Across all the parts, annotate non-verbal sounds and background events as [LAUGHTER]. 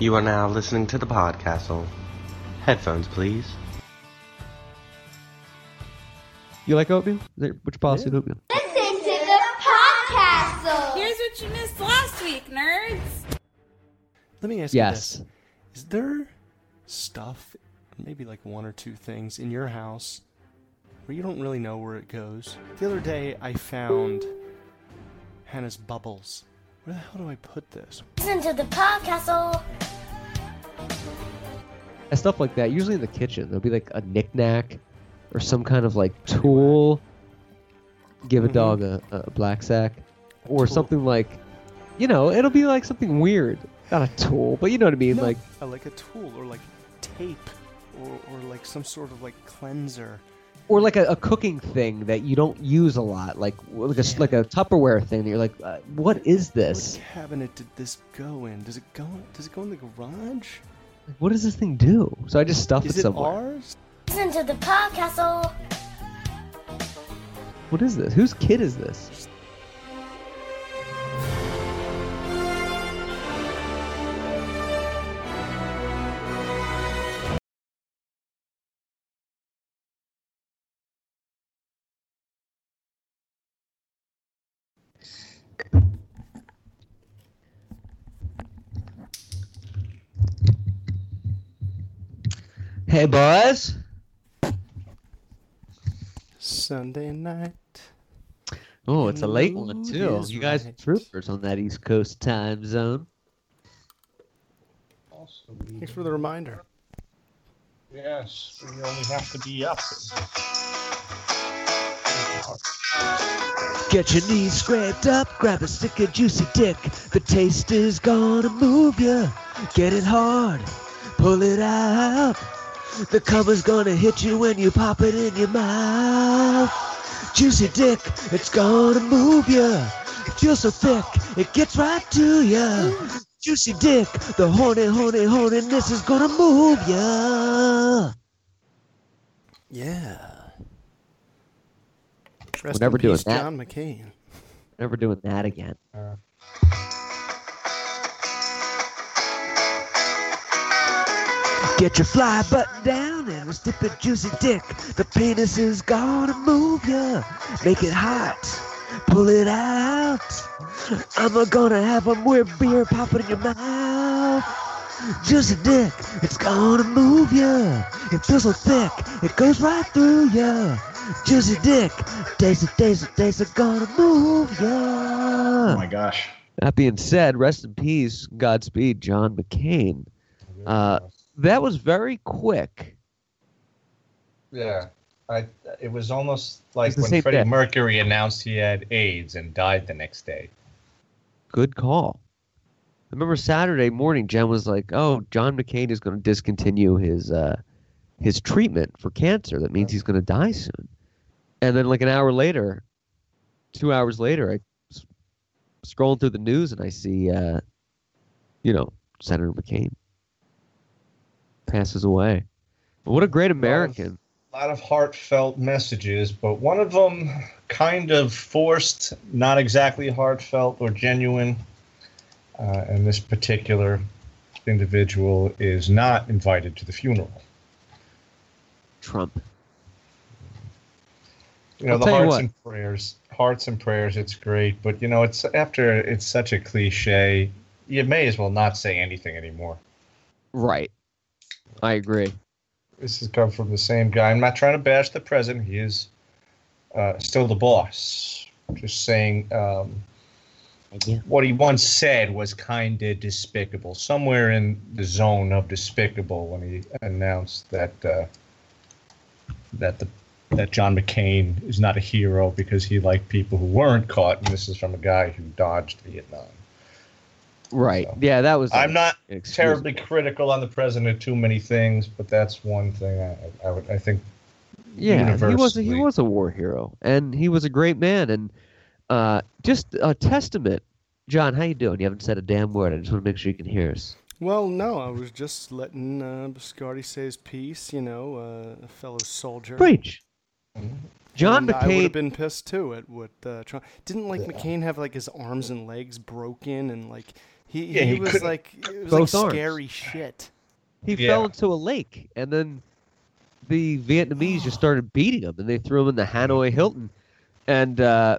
You are now listening to the Podcastle. Headphones, please. You like oatmeal? There, which policy of oatmeal? Listen to the Podcastle. Here's what you missed last week, nerds. Let me ask Yes. you this: Is there stuff, maybe like one or two things in your house where you don't really know where it goes? The other day, I found Hannah's bubbles. Where the hell do I put this? Listen to the Podcastle. And stuff like that. Usually in the kitchen, there'll be like a knickknack or some kind of like tool. Give a Mhm. dog a, a black sack, or Tool. something like, you know, it'll be like something weird. Not a tool, but you know what I mean. No, Like, uh, like a tool or like tape or, or like some sort of like cleanser. or like a, a cooking thing that you don't use a lot, like like a, like a Tupperware thing. That you're like, uh, what is this? What cabinet did this go in? Does it go? Does it go in the garage? What does this thing do? So I just stuff Is it it somewhere. ours? Listen to the Podcastle. What is this? Whose kid is this? Hey, boys. Sunday night. Oh, it's a late one too. You guys are right. troopers on that East Coast time zone. Thanks for the reminder. Yes, we only have to be up. Get your knees scraped up, grab a stick of juicy dick. The taste is gonna move ya. Get it hard, pull it out. The cover's gonna hit you when you pop it in your mouth. Juicy dick, it's gonna move ya. It feels so thick, it gets right to ya. Juicy dick, the horny, horny, horniness is gonna move ya. Yeah. Rest never in doing that. John McCain. Never doing that again. Uh, Get your fly button down and we'll stick the juicy dick. The penis is gonna move ya. Make it hot. Pull it out. I'm gonna have a weird beer popping in your mouth. Juicy dick, it's gonna move ya. It feels so thick, it goes right through ya. Juicy dick, taste it, taste it, taste it, gonna move ya. Oh my gosh. That being said, rest in peace, Godspeed, John McCain. Uh, that was very quick. yeah. I, it was almost like the when Freddie day. Mercury announced he had AIDS and died the next day. Good call. I remember Saturday morning, Jen was like, "Oh, John McCain is going to discontinue his uh, his treatment for cancer. That means he's going to die soon." And then, like an hour later, two hours later, I s- scrolling through the news and I see, uh, you know, Senator McCain passes away. But what a great American! A lot of heartfelt messages, but one of them kind of forced, not exactly heartfelt or genuine. Uh, and this particular individual is not invited to the funeral. Trump. you know I'll the hearts and prayers hearts and prayers it's great but you know it's after it's such a cliche you may as well not say anything anymore Right. I agree. this has come from the same guy. I'm not trying to bash the president. He is uh, still the boss. Just saying um, what he once said was kind of despicable. Somewhere in the zone of despicable when he announced that uh, that the that John McCain is not a hero because he liked people who weren't caught, and this is from a guy who dodged Vietnam. Right. So, Yeah, that was. I'm not inexcusable. terribly critical on the president of too many things, but that's one thing I, I would I think. Yeah, he was a, he was a war hero, and he was a great man, and uh, just a testament. John, how you doing? You haven't said a damn word. I just want to make sure you can hear us. Well, no, I was just letting uh, Biscardi say his piece, you know, uh, a fellow soldier. Preach. John And I would have been pissed too at what uh, Trump didn't like. McCain have like his arms and legs broken and like he Yeah, he, he was like it was Both like arms. scary shit. He Yeah. fell into a lake, and then the Vietnamese just started beating him, and they threw him in the Hanoi Hilton. And uh,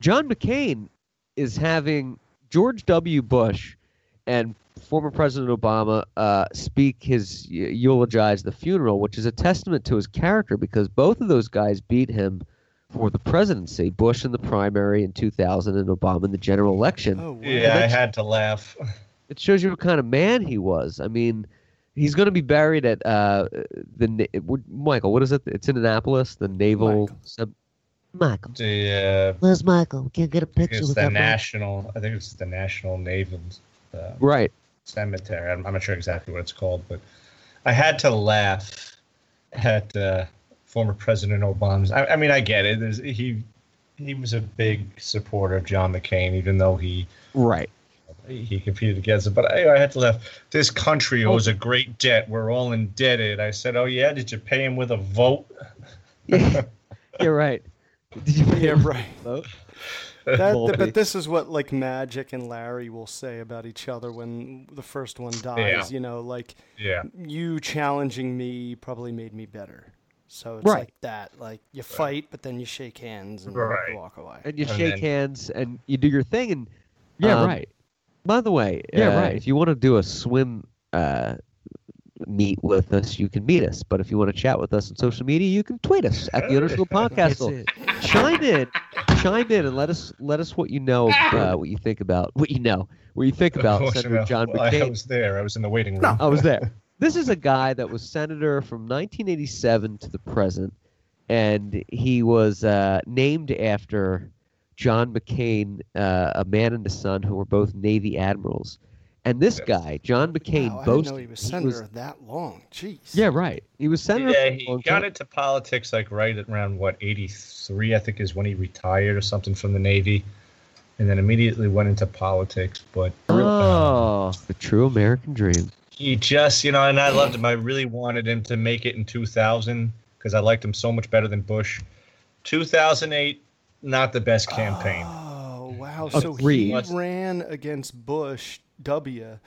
John McCain is having George W. Bush and former President Obama uh, speak his eulogize the funeral, which is a testament to his character because both of those guys beat him for the presidency. Bush in the primary in 2000, and Obama in the general election Oh wow. Yeah, I had to laugh. [LAUGHS] it shows you what kind of man he was. I mean, he's going to be buried at uh, the Na- it would- Michael. What is it? It's in Annapolis, the Naval. Michael. Sub- Michael. The uh, Where's Michael? We can't get a picture it's with the that. man. national. I think it's the National Naval uh, Right. Cemetery. I'm, I'm not sure exactly what it's called, but I had to laugh at uh, former President Obama's. I, I mean, I get it. There's, he he was a big supporter of John McCain, even though he Right. he competed against it. But I, I had to laugh. This country owes a great debt. We're all indebted. I said, "Oh yeah, did you pay him with a vote?" [LAUGHS] Yeah. You're right. Did you pay Yeah, him right. vote? [LAUGHS] That, but this is what like Magic and Larry will say about each other when the first one dies. Yeah. You know, like Yeah. you challenging me probably made me better. So it's Right. like that. Like you fight, but then you shake hands and Right. walk away. and you And shake then- hands and you do your thing and Yeah, um, right. By the way, Yeah, uh, right. If you want to do a swim uh, meet with us, you can meet us. But if you want to chat with us on social media, you can tweet us at the underscore [LAUGHS] podcast. it. chime in, chime in, and let us let us what you know, uh, what you think about what you know, what you think about Senator you know, John well, I was there. I was in the waiting room. I was there. [LAUGHS] This is a guy that was senator from 1987 to the present, and he was uh, named after John McCain, uh, a man and a son who were both Navy admirals. And this Yes. guy, John McCain, Wow, I didn't know he was senator that long. Jeez. yeah, right. He was senator. Yeah, he long got time. into politics like right around what eighty three, I think, is when he retired or something from the Navy, and then immediately went into politics. But Oh, the true American dream. He just, you know, and I loved him. I really wanted him to make it in two thousand because I liked him so much better than Bush. Two thousand eight, not the best campaign. Oh wow! So he Agreed. ran against Bush W,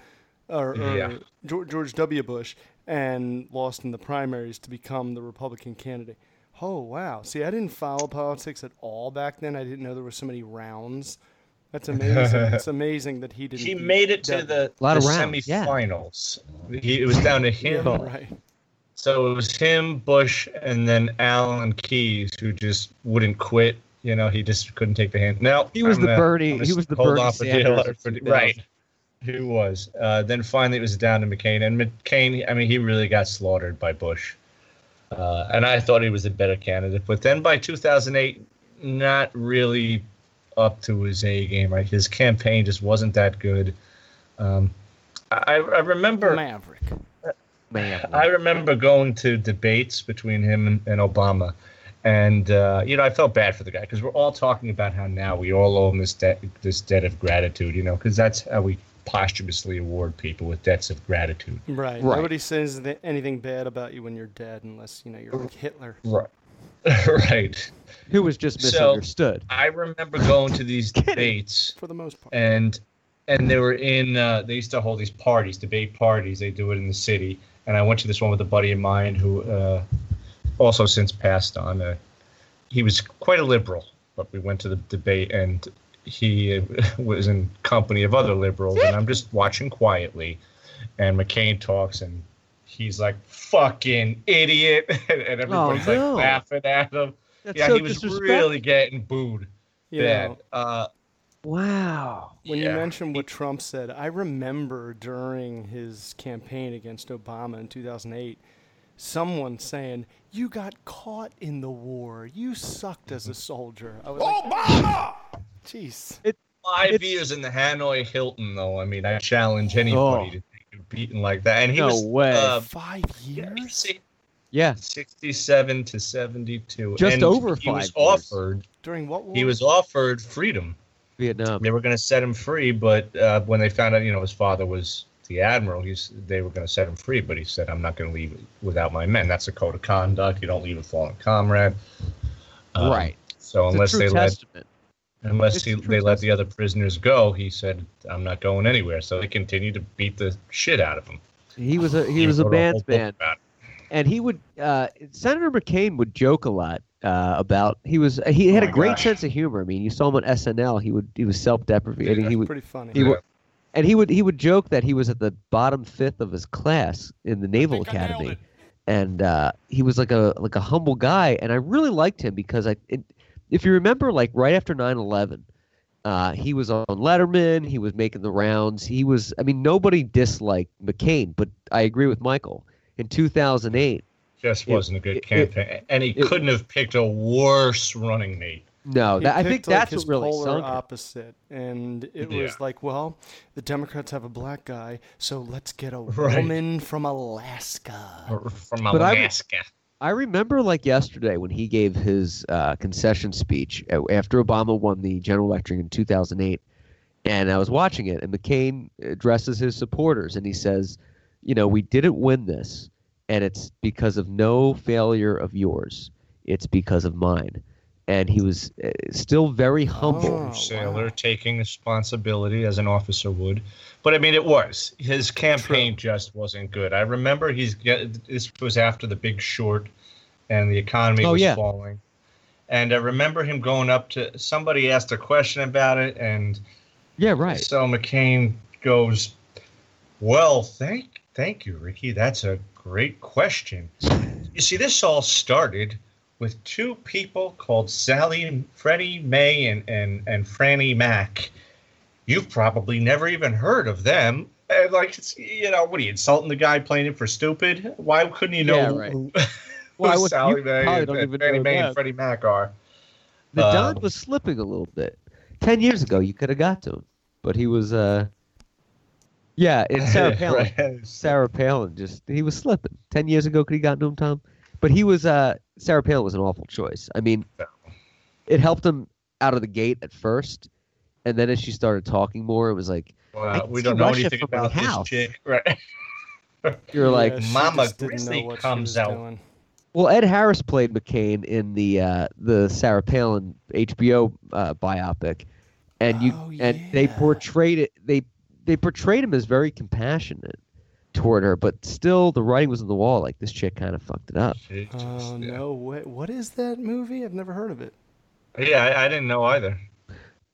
or, or Yeah. George, George W. Bush, and lost in the primaries to become the Republican candidate. Oh wow! See, I didn't follow politics at all back then. I didn't know there were so many rounds. That's amazing. it's [LAUGHS] amazing that he didn't. He made it to W. the, Lot of the rounds, yeah. semifinals. He, it was down to [LAUGHS] him. Yeah, right. So it was him, Bush, and then Alan Keyes, who just wouldn't quit. You know, he just couldn't take the hand. No, He was I'm the gonna- Bernie- gonna he was the hold Bernie on for dear Sanders life for- right. Who was. Uh, then finally, it was down to McCain, and McCain. I mean, he really got slaughtered by Bush, uh, and I thought he was a better candidate. But then by 2008, not really up to his A game. Right, his campaign just wasn't that good. Um, I, I remember. Maverick. Man, I remember going to debates between him and, and Obama, and uh, you know I felt bad for the guy because we're all talking about how now we all owe him this debt, this debt of gratitude, you know, because that's how we posthumously award people with debts of gratitude. Right. Right. Nobody says anything bad about you when you're dead, unless you know you're like Hitler. Right. [LAUGHS] right. who was just misunderstood. So- misunderstood. I remember going to these [LAUGHS] debates, For the most part. and and they were in. Uh, they used to hold these parties, debate parties. They do it in the city, and I went to this one with a buddy of mine who uh, also since passed on. Uh, he was quite a liberal, but we went to the debate, and he uh, [LAUGHS] was in company of other liberals, and I'm just watching quietly, and McCain talks, and he's like, "Fucking idiot," [LAUGHS] and everybody's Oh, no. like laughing at him. That's yeah, so he was disrespectful. really getting booed You bad. Uh, Wow. when you Yeah. mentioned what Trump said, I remember during his campaign against Obama in 2008, someone saying, "You got caught in the war. You sucked as a soldier." I was Obama. Like, Jeez. Five It's- years in the Hanoi Hilton, though. I mean, I challenge anybody Oh. to take a beating like that. And he No was way. Uh, Five years. Yeah. 67 to 72. Just and over he was five years. offered. During what war? He was offered freedom. Vietnam. They were going to set him free, but uh, when they found out, you know, his father was the admiral, he's they were going to set him free, but he said, "I'm not going to leave without my men. That's a code of conduct. You don't leave a fallen comrade." Um, right. So It's a unless true they let testament. Unless he, they let the other prisoners go, he said, "I'm not going anywhere." So they continued to beat the shit out of him. He was a he was a wrote man's man. and he would uh, Senator McCain would joke a lot uh, about he was he had Oh a great gosh. sense of humor. I mean, you saw him on SNL. He would he was self-deprecating. He would Pretty funny. he would and he would he would joke that he was at the bottom fifth of his class in the Naval Academy, and uh, he was like a like a humble guy. And I really liked him because I it, if you remember like right after 9-11, uh, he was on Letterman. He was making the rounds. He was I mean nobody disliked McCain, but I agree with Michael. In 2008, Just wasn't a good it- campaign, and he it- couldn't have picked a worse running mate. no, He that, I think like, that's his what really polar sunk opposite, and it Yeah. was like, well, the Democrats have a black guy, so let's get a [LAUGHS] Right. woman from Alaska. Or From But I- Alaska. I remember like yesterday when he gave his uh, concession speech after Obama won the general election in 2008, and I was watching it, and McCain addresses his supporters, and he says, "You know, we didn't win this, and it's because of no failure of yours. It's because of mine." And he was uh, still very humble. Oh, sailor wow. taking responsibility as an officer would. But I mean, it was his campaign just wasn't good. I remember he's get- this was after the Big Short, and the economy Oh, was yeah. falling. And I remember him going up to somebody asked a question about it, and Yeah, right. so McCain goes, "Well, thank thank you, Ricky. That's a great question. You see, this all started." With two people called Sally, Freddie May, and, and, and Franny Mac. You've probably never even heard of them. And like, it's, you know, what are you insulting the guy playing it for stupid? Why couldn't you know Yeah, who- right. who, Well, [LAUGHS] who Sally May, and, and even Fannie know Mae that. and Freddie Mac are? The Um, Don was slipping a little bit. Ten years ago, you could have got to him, but he was. uh Yeah, and [LAUGHS] Sarah Palin. Sarah Palin just he was slipping. Ten years ago, could he gotten to him, Tom? But he was. uh Sarah Palin was an awful choice. I mean, it helped him out of the gate at first, and then as she started talking more, it was like Well, we don't know Russia anything about this house. chick. [LAUGHS] Right. you're like, Yeah, she Mama just didn't know Grizzly what she comes out. doing. well, Ed Harris played McCain in the uh the Sarah Palin HBO uh, biopic, and you Oh, and they portrayed it. They they portrayed him as very compassionate toward her, but still the writing was on the wall. Like this chick kind of fucked it up. She just- Oh yeah. no! What, what is that movie? I've never heard of it. Yeah, I, I didn't know either.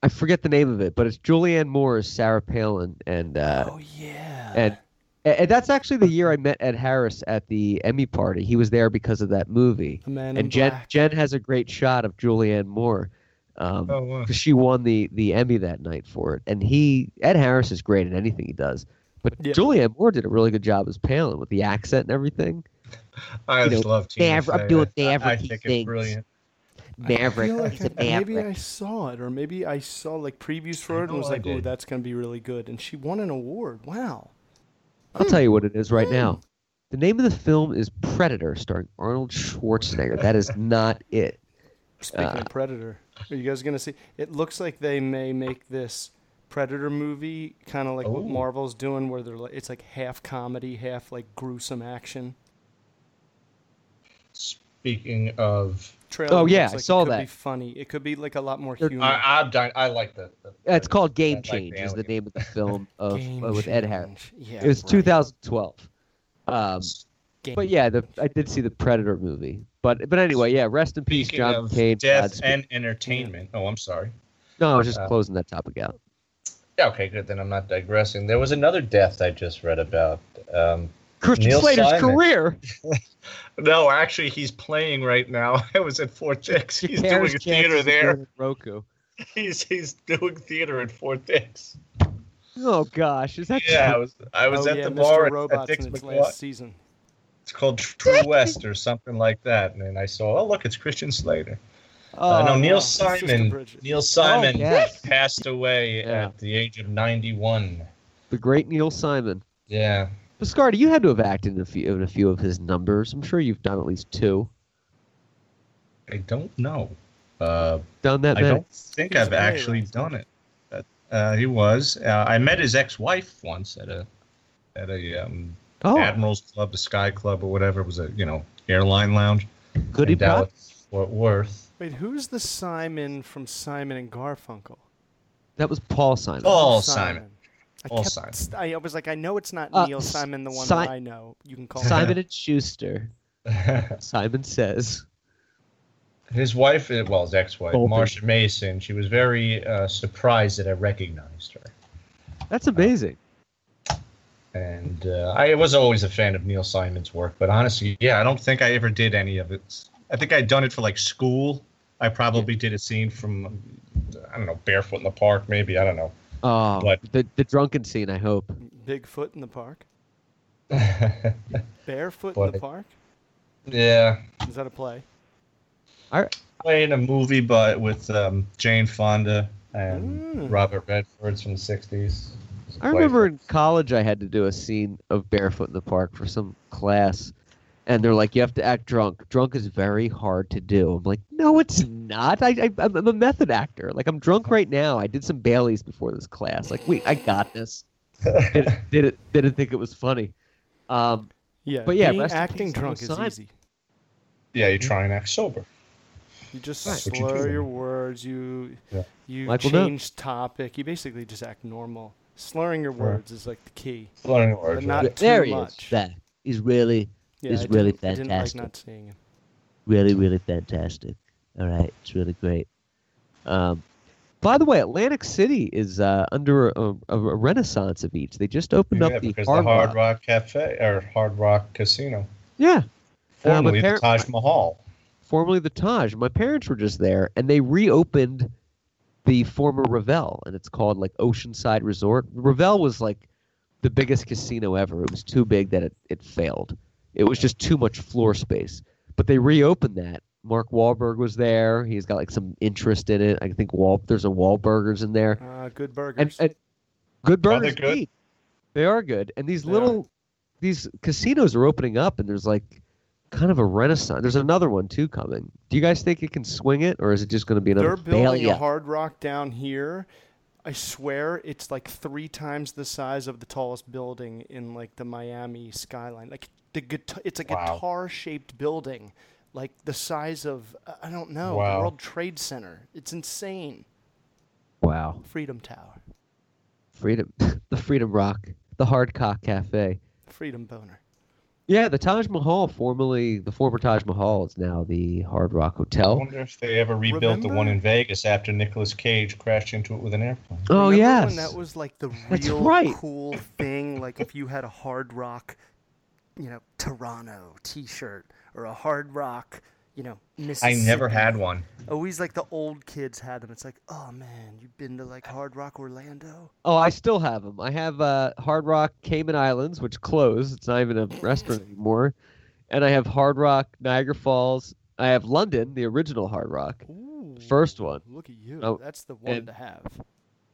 I forget the name of it, but it's Julianne Moore as Sarah Palin, and uh, oh yeah. and, and that's actually the year I met Ed Harris at the Emmy party. He was there because of that movie, the Man in and Jen Black. Jen has a great shot of Julianne Moore. Um, Oh, wow. 'cause she won the the Emmy that night for it, and he Ed Harris is great at anything he does, but Yeah. Julianne Moore did a really good job as Palin with the accent and everything. I you just know, love Tina Maverick- I'm Fey. doing I- I, think things. it's brilliant. Maverick, I feel he's like a I, maybe I saw it, or maybe I saw like previews for it and know was I like, "Oh, that's gonna be really good." And she won an award. Wow. I'll tell you what it is right now. The name of the film is Predator, starring Arnold Schwarzenegger. That is not it. Speaking Uh, of Predator, are you guys gonna see? It looks like they may make this Predator movie kind of like what Marvel's doing, where they're like, it's like half comedy, half like gruesome action. Speaking of, Trailer Oh, looks yeah, I like saw it could that. Be funny. It could be like a lot more They're- humor. I, I'm dying. I like the. the Uh, It's called Game I like Change. is the name of the [LAUGHS] film of uh, with Ed Harris. Yeah, It was right. 2012. Um, Game but yeah, the, I did see the Predator movie. But but anyway, yeah. Rest in peace, Speaking John of McCain. death Godspeed. and entertainment. Oh, I'm sorry. no, I was just uh, closing that topic out. Yeah, okay, good. Then I'm not digressing. There was another death I just read about. Um, Christian Neil Slater's Simon. career. [LAUGHS] no, actually, he's playing right now. [LAUGHS] I was at Fort Dix. He's doing Jakarta's a chances theater there. Roku. [LAUGHS] He's he's doing theater at Fort Dix. Oh gosh, is that Yeah, I was I was oh, at yeah, the Mr. bar at- at, Dix in its McLaughlin. last season. It's called True West or something like that. And then I saw, oh look, it's Christian Slater. Uh, no, Oh, Neil. Simon. Neil Simon yes. passed away Yeah. at the age of 91. the great Neil Simon. Yeah. Biscardi, you had to have acted in a few in a few of his numbers. I'm sure you've done at least two. I don't know. Uh, Done that I don't think He was I've actually done it. Uh, he was. Uh, I met his ex-wife once at a at a um, Oh, Admirals Club, the Sky Club, or whatever. It was a you know airline lounge. goody in Dallas. Fort Worth. Wait, who's the Simon from Simon and Garfunkel? That was Paul Simon. Paul Simon. I Paul kept Simon. I was like, I know it's not Uh, Neil S- Simon, the one Si- that I know. You can call him. Simon and Schuster. [LAUGHS] Simon says. His wife, uh, well, his ex-wife, Colby. Marsha Mason, she was very uh, surprised that I recognized her. That's amazing. And uh, I was always a fan of Neil Simon's work, but honestly, yeah, I don't think I ever did any of it. I think I'd done it for like school. I probably did a scene from, I don't know, Barefoot in the Park, maybe. I don't know. Oh, What? the the drunken scene. I hope. Bigfoot in the park. [LAUGHS] Barefoot in the park. yeah, Is that a play? I playing a movie, but with um, Jane Fonda and Mm. Robert Redford's from the '60s. I remember in college I had to do a scene of barefoot in the park for some class, and they're like, "You have to act drunk. Drunk is very hard to do." I'm like, "No, it's not. I, I I'm I'm a method actor. Like I'm drunk right now. I did some Baileys before this class. Like, wait, I got this. [LAUGHS] did, didn't didn't think it was funny. Um, Yeah. But yeah, being acting drunk is Simon. easy. Yeah, you try and act sober. You just Right. What you slur your words. You Yeah. you Michael Dove. change topic. You basically just act normal. Slurring your Right. words is like the key. Learning words. But not right? too there much. is. That he's really Yeah, It's I really didn't- I didn't like fantastic. not seeing him. really, really fantastic. All right, it's really great. Um, by the way, Atlantic City is uh, under a, a, a renaissance of each. They just opened yeah, up the Hard, the Hard Rock. Rock Cafe or Hard Rock Casino, Yeah, formerly par- the Taj Mahal. formerly the Taj. My parents were just there, and they reopened the former Revel, and it's called like Oceanside Resort. Revel was like the biggest casino ever. It was too big that it, it failed. It was just too much floor space. But they reopened that. Mark Wahlberg was there. He's got like some interest in it. I think Wal there's a Wahlburgers in there. Uh, good burgers. And, and good Are they burgers. good? They are good. And these They little these casinos are opening up and there's like kind of a renaissance. There's another one too coming. Do you guys think it can swing it or is it just going to be another They're building failure? a Hard Rock down here. I swear it's like three times the size of the tallest building in like the Miami skyline. Like the guitar, it's a Wow. guitar-shaped building, like the size of I don't know the Wow. World Trade Center. It's insane. Wow. Freedom Tower, Freedom [LAUGHS] the Freedom Rock, the Hardcock Cafe. Freedom Boner. Yeah, the Taj Mahal, formerly the former Taj Mahal, is now the Hard Rock I Hotel. wonder if they ever rebuilt the one in Vegas after Nicolas Cage crashed into it with an airplane. Oh Remember yes. that was like the real right. cool thing? Like if you had a Hard Rock, you know, Toronto T-shirt or a Hard Rock, you know, I never had one. Always like the old kids had them. It's like, oh man, you've been to like Hard Rock Orlando? Oh, I still have them. I have uh, Hard Rock Cayman Islands, which closed. It's not even a restaurant anymore. And I have Hard Rock Niagara Falls. I have London, the original Hard Rock, Ooh, first one. Look at you. Oh, That's the one and- to have.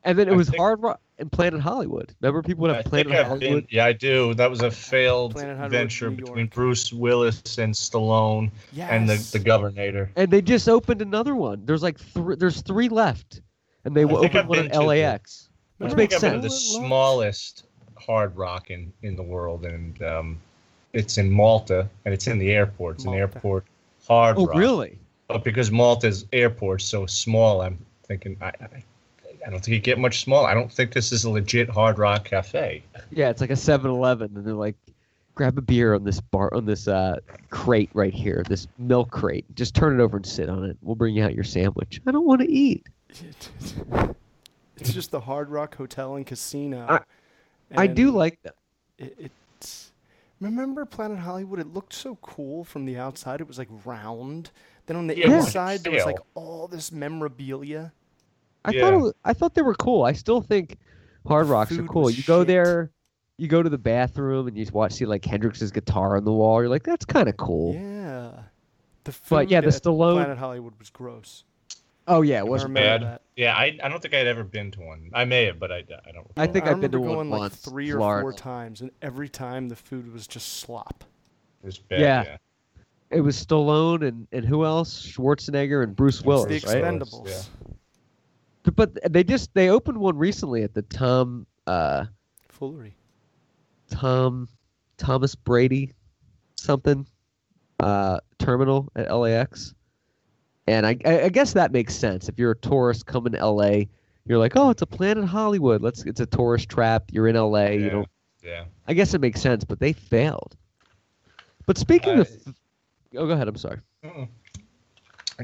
And then it I was think- Hard Rock and Planet Hollywood. Remember, people would have think Planet Hollywood. been, yeah, I do. That was a failed Planet venture between Bruce Willis and Stallone Yes. and the, the Governor. And they just opened another one. There's like three. There's three left, and they I will open I've one been in to the- LAX, I which think makes I've been sense. the smallest hard rock in, in the world, and um, it's in Malta, and it's in the airport. It's an airport hard Oh, rock. really? But because Malta's airport's so small, I'm thinking I, I, I don't think you get much smaller. I don't think this is a legit hard rock cafe. Yeah, it's like a 7-Eleven, and they're like, grab a beer on this bar on this uh, crate right here, this milk crate. Just turn it over and sit on it. We'll bring you out your sandwich. I don't want to eat. [LAUGHS] it's just the Hard Rock Hotel and Casino. I- I do like that. it, it's. Remember Planet Hollywood? It looked so cool from the outside. It was like round. Then on the Yeah, inside, there was like all this memorabilia. I Yeah. thought was, I thought they were cool. I still think Hard The Rocks are cool. You go shit. there, you go to the bathroom, and you watch see like Hendrix's guitar on the wall. You're like, that's kind of cool. Yeah. The food But yeah, the at Stallone- Planet Hollywood was gross. Oh yeah, it wasn't bad. Yeah, I, I don't think I'd ever been to one. I may have, but I, I don't. I think I I've been to remember one going once. like three or Florida. four times, and every time the food was just slop. It was bad. Yeah. yeah. It was Stallone and, and who else? Schwarzenegger and Bruce Willis, Bruce right? Willis. Expendables. yeah. But, but they just they opened one recently at the Tom uh Foolery. Tom Thomas Brady something uh terminal at LAX. And I, I I guess that makes sense. If you're a tourist coming to L.A., you're like, oh, it's a Planet Hollywood. Let's. It's a tourist trap. You're in L.A. You Yeah. don't. Yeah. I guess it makes sense, but they failed. But speaking Uh, of, oh, go ahead. I'm sorry.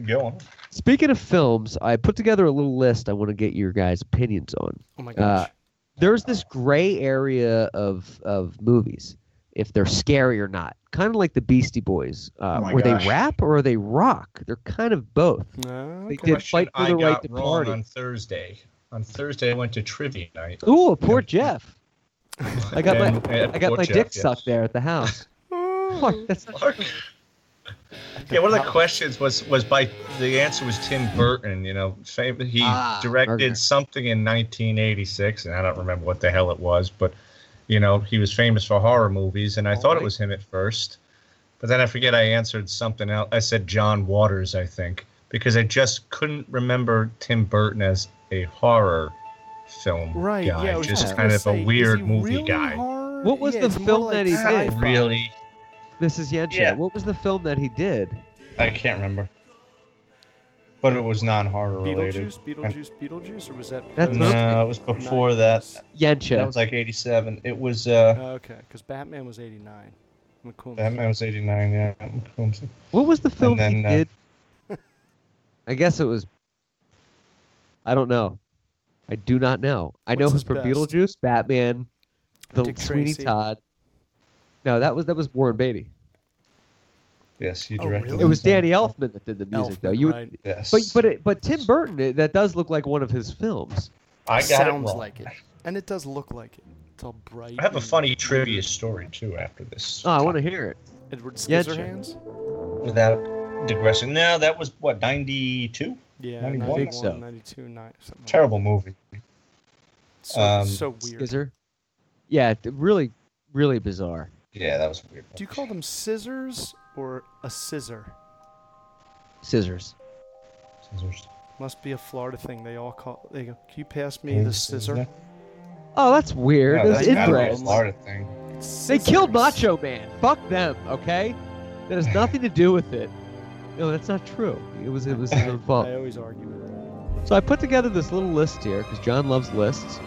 Go on. Speaking of films, I put together a little list. I want to get your guys' opinions on. Oh my Uh, gosh. there's this gray area of of movies if they're scary or not kind of like the beastie boys uh, Oh my were gosh. they rap or are they rock they're kind of both No, they okay. did fight for the I right got to wrong party on Thursday. On Thursday, I went to trivia night. ooh Port Jeff [LAUGHS] i got And- my and i got poor my Jeff, dick yes. sucked there at the house [LAUGHS] Fuck, that's Clark. Yeah, one of the questions was was by the answer was Tim Burton. You know, fam- he Ah, directed murder. something in 1986, and I don't remember what the hell it was, but you know, he was famous for horror movies, and I thought it was him at first, but then I forget I answered something else. I said John Waters, I think, because I just couldn't remember Tim Burton as a horror film Right. guy, yeah. Just just kind of say, a weird movie really guy. horror? What was Yeah, the film like that he did? sci-fi. Really, this is Yencha. Yeah. what was the film that he did I can't remember. But it was non-horror related. Beetlejuice, Beetlejuice, Beetlejuice, or was that? That's post- not- No, it was before that. Yencha. That was like 87. It was, uh, Oh, okay, because Batman was '89. McCombs. Batman was 89, yeah. McCombs. what was the film then, he uh, did i guess it was i don't know i do not know i know it was for best? beetlejuice batman the Dick sweeney Tracy. todd no that was that was warren beatty Yes, he Oh, directed really? It was. Danny Elfman that did the music, though. You, would- right. Yes. but but it, but Tim Burton, it, that does look like one of his films. I got Sounds it wrong. like it, and it does look like it. It's all bright. I have a and funny trivia story, too, after this. Oh, I want to hear it. Edward Yeah, Scissorhands. Without digressing. No, that was, what, 92? Yeah, 91? 91, I think so. 92, 9, something. like Terrible movie. So, Um, so weird. Skizzer. Yeah, really, really bizarre. Yeah, that was weird. Do you call them scissors or a scissor? Scissors. Scissors. Must be a Florida thing. They all call. They go. Can you pass me the scissor? Oh, that's weird. No, that's that's a inbred. Florida thing. They killed Macho Man. Fuck them. Okay, that has nothing to do with it. No, that's not true. It was it was his own fault. I always argue with it. So I put together this little list here because John loves lists.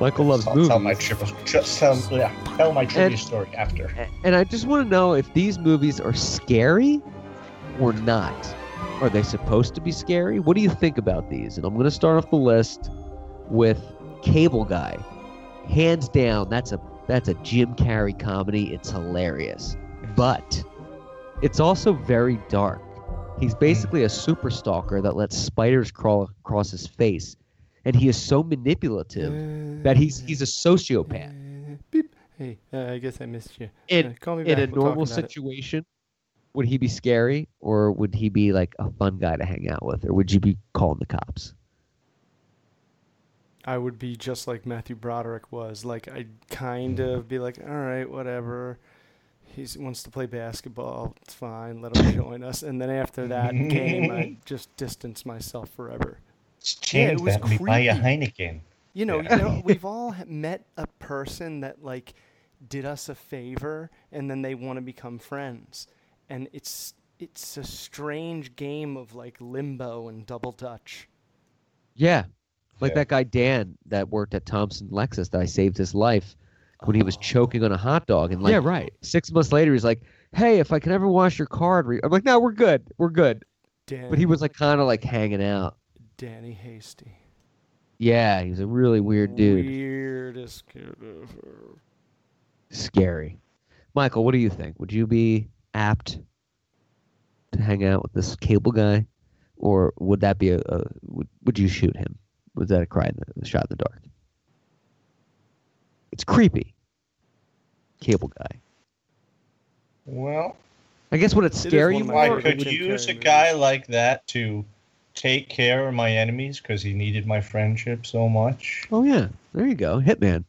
Michael loves I'll movies. tell my tell, yeah, tell my trivia And- story after. And I just want to know if these movies are scary or not. Are they supposed to be scary? What do you think about these? And I'm going to start off the list with Cable Guy. Hands down, that's a that's a Jim Carrey comedy. It's hilarious. But it's also very dark. He's basically a super stalker that lets spiders crawl across his face. And he is so manipulative that he's he's a sociopath. Uh, beep. Hey, uh, I guess I missed you. In- Uh, call me in a we'll normal about it. situation, would he be scary or would he be like a fun guy to hang out with, or would you be calling the cops? I would be just like Matthew Broderick was. Like I'd kind of be like, all right, whatever. He wants to play basketball. It's fine. Let him [LAUGHS] join us. And then after that game, I just distance myself forever. Yeah, it was James, let buy a creepy. Heineken. You know, Yeah. you know, we've [LAUGHS] all met a person that like did us a favor, and then they want to become friends, and it's it's a strange game of like limbo and double dutch. Yeah, like Yeah. that guy Dan that worked at Thompson Lexus that I saved his life when he was Oh. choking on a hot dog, and like yeah, right. six months later he's like, "Hey, if I can ever wash your car," I'd re-" I'm like, "No, we're good, we're good." Dan, But he was like kind of like hanging out. Danny Hasty. Yeah, he's a really weird dude. Weirdest kid ever. Scary. Michael, what do you think? Would you be apt to hang out with this cable guy, or would that be a, a would, would you shoot him? Was that a cry in the a shot in the dark? It's creepy. Cable guy. Well, I guess would it is scare one you of my I more? or favorite could would it- Jim use a guy like that to take care of my enemies because he needed my friendship so much. Oh yeah, there you go, Hitman.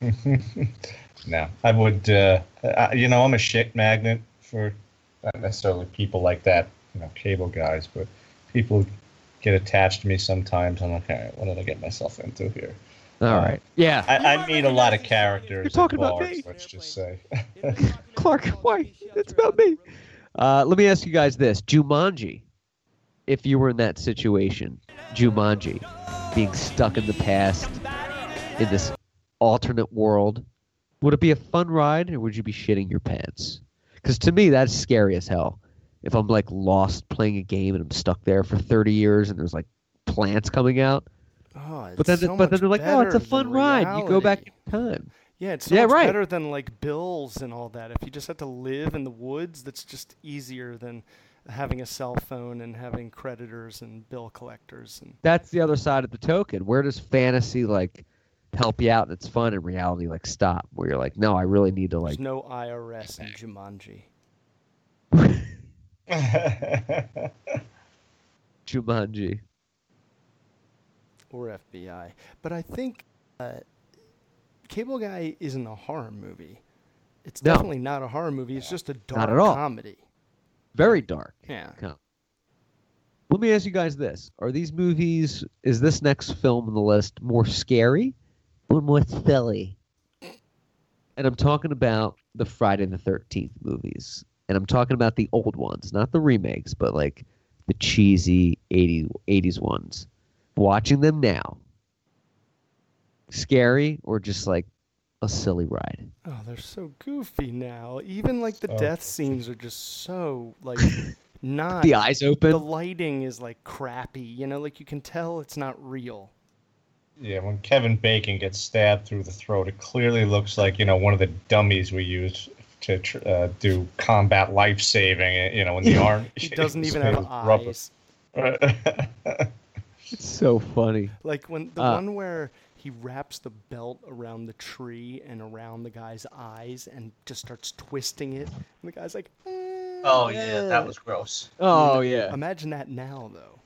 [LAUGHS] no, I would. Uh, I, you know, I'm a shit magnet for not necessarily people like that. You know, cable guys, but people get attached to me sometimes. I'm like, all right, what did I get myself into here? All Uh, right, yeah, I, I meet a lot of characters. You're talking at about bars, me. Let's just say. [LAUGHS] Clark, why? It's about me. Uh, let me ask you guys this: Jumanji. If you were in that situation, Jumanji, being stuck in the past in this alternate world? Would it be a fun ride, or would you be shitting your pants? Because to me, that's scary as hell. If I'm like lost playing a game and I'm stuck there for 30 years and there's like plants coming out, Oh, but then so but then they're like, oh, it's a fun ride. You go back in time. Yeah, it's so Yeah, right. better than like bills and all that. If you just have to live in the woods, that's just easier than having a cell phone and having creditors and bill collectors and That's the other side of the token. Where does fantasy like help you out and it's fun and reality like stop? Where you're like, no, I really need to like there's no IRS in Jumanji. [LAUGHS] Jumanji. or FBI. But I think uh, Cable Guy isn't a horror movie. It's No. definitely not a horror movie. It's just a dark at all. comedy. Very dark. Yeah. Com- Let me ask you guys this: Are these movies? Is this next film on the list more scary or more silly? And I'm talking about the Friday the Thirteenth movies, and I'm talking about the old ones, not the remakes, but like the cheesy 80, 80s ones. Watching them now, scary or just like a silly ride? Oh, they're so goofy now. Even like the Oh. death scenes are just so like [LAUGHS] not. The eyes open. The lighting is like crappy. You know, like you can tell it's not real. yeah, when Kevin Bacon gets stabbed through the throat, it clearly looks like you know one of the dummies we use to uh, do combat life saving. You know, in the [LAUGHS] army. [LAUGHS] He doesn't even have of rubber. eyes. It's so funny. Like when the Uh, one where he wraps the belt around the tree and around the guy's eyes and just starts twisting it, and the guy's like, oh yeah, that was gross. Oh yeah. Imagine that now, though.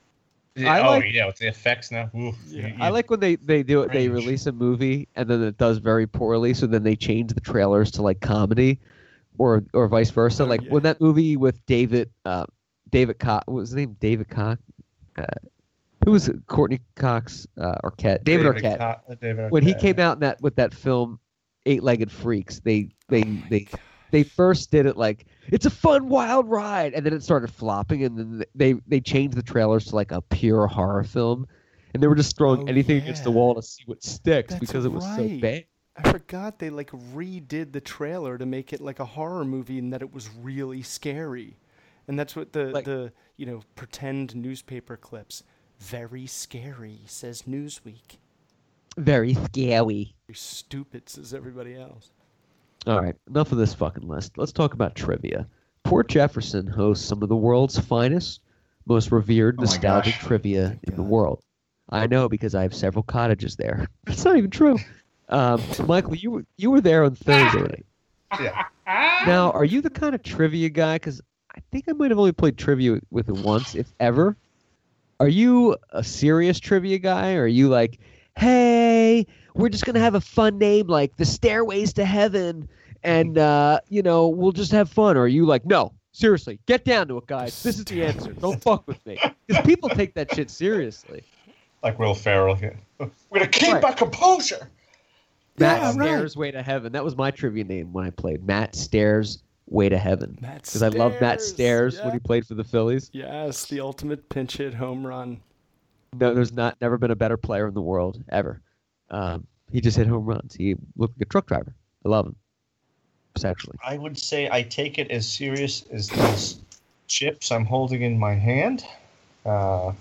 Yeah, I oh like- yeah, with the effects now. Oof, Yeah. you- I like when they they do it. They release a movie and then it does very poorly, so then they change the trailers to like comedy, or or vice versa. Oh, like yeah. when that movie with David, uh, David Cox, what was his name? David Cox. Uh, who was it? Courtney Cox uh, Arquette? David, Arquette. Co- David when he came out in that with that film, Eight Legged Freaks, they they Oh they God. they first did it like it's a fun wild ride and then it started flopping and then they they changed the trailers to like a pure horror film and they were just throwing Oh, anything against the wall to see what sticks That's because it was so right. bad I forgot they like redid the trailer to make it like a horror movie and that it was really scary. And that's what the Like- the you know pretend newspaper clips. Very scary, says Newsweek. very scary Very stupid, says everybody else. all right enough of this fucking list let's talk about trivia port jefferson hosts some of the world's finest most revered Oh nostalgic gosh. trivia in the world i know because i have several cottages there [LAUGHS] that's not even true um, michael you were you were there on thursday right? Yeah. Now, are you the kind of trivia guy? Because I think I might have only played trivia with it once, if ever. Are you a serious trivia guy, or are you like, hey, we're just gonna have a fun name like the Stairways to Heaven, and uh, you know we'll just have fun? Or are you like, no, seriously, get down to it, guys. This is the answer. Don't fuck with me, because people take that shit seriously. like Will Ferrell. Yeah. We're gonna [LAUGHS] keep Right. our composure. Matt Yeah, right. Stairs Way to Heaven. That was my trivia name when I played. Matt Stairs Way to Heaven. Matt Because I love Matt Stairs, Stairs when he played for the Phillies. Yes, the ultimate pinch hit home run. No, there's not never been a better player in the world ever. Um, he just hit home runs. He looked like a truck driver. I love him. Sexually. I would say I take it as serious as these chips I'm holding in my hand. Uh,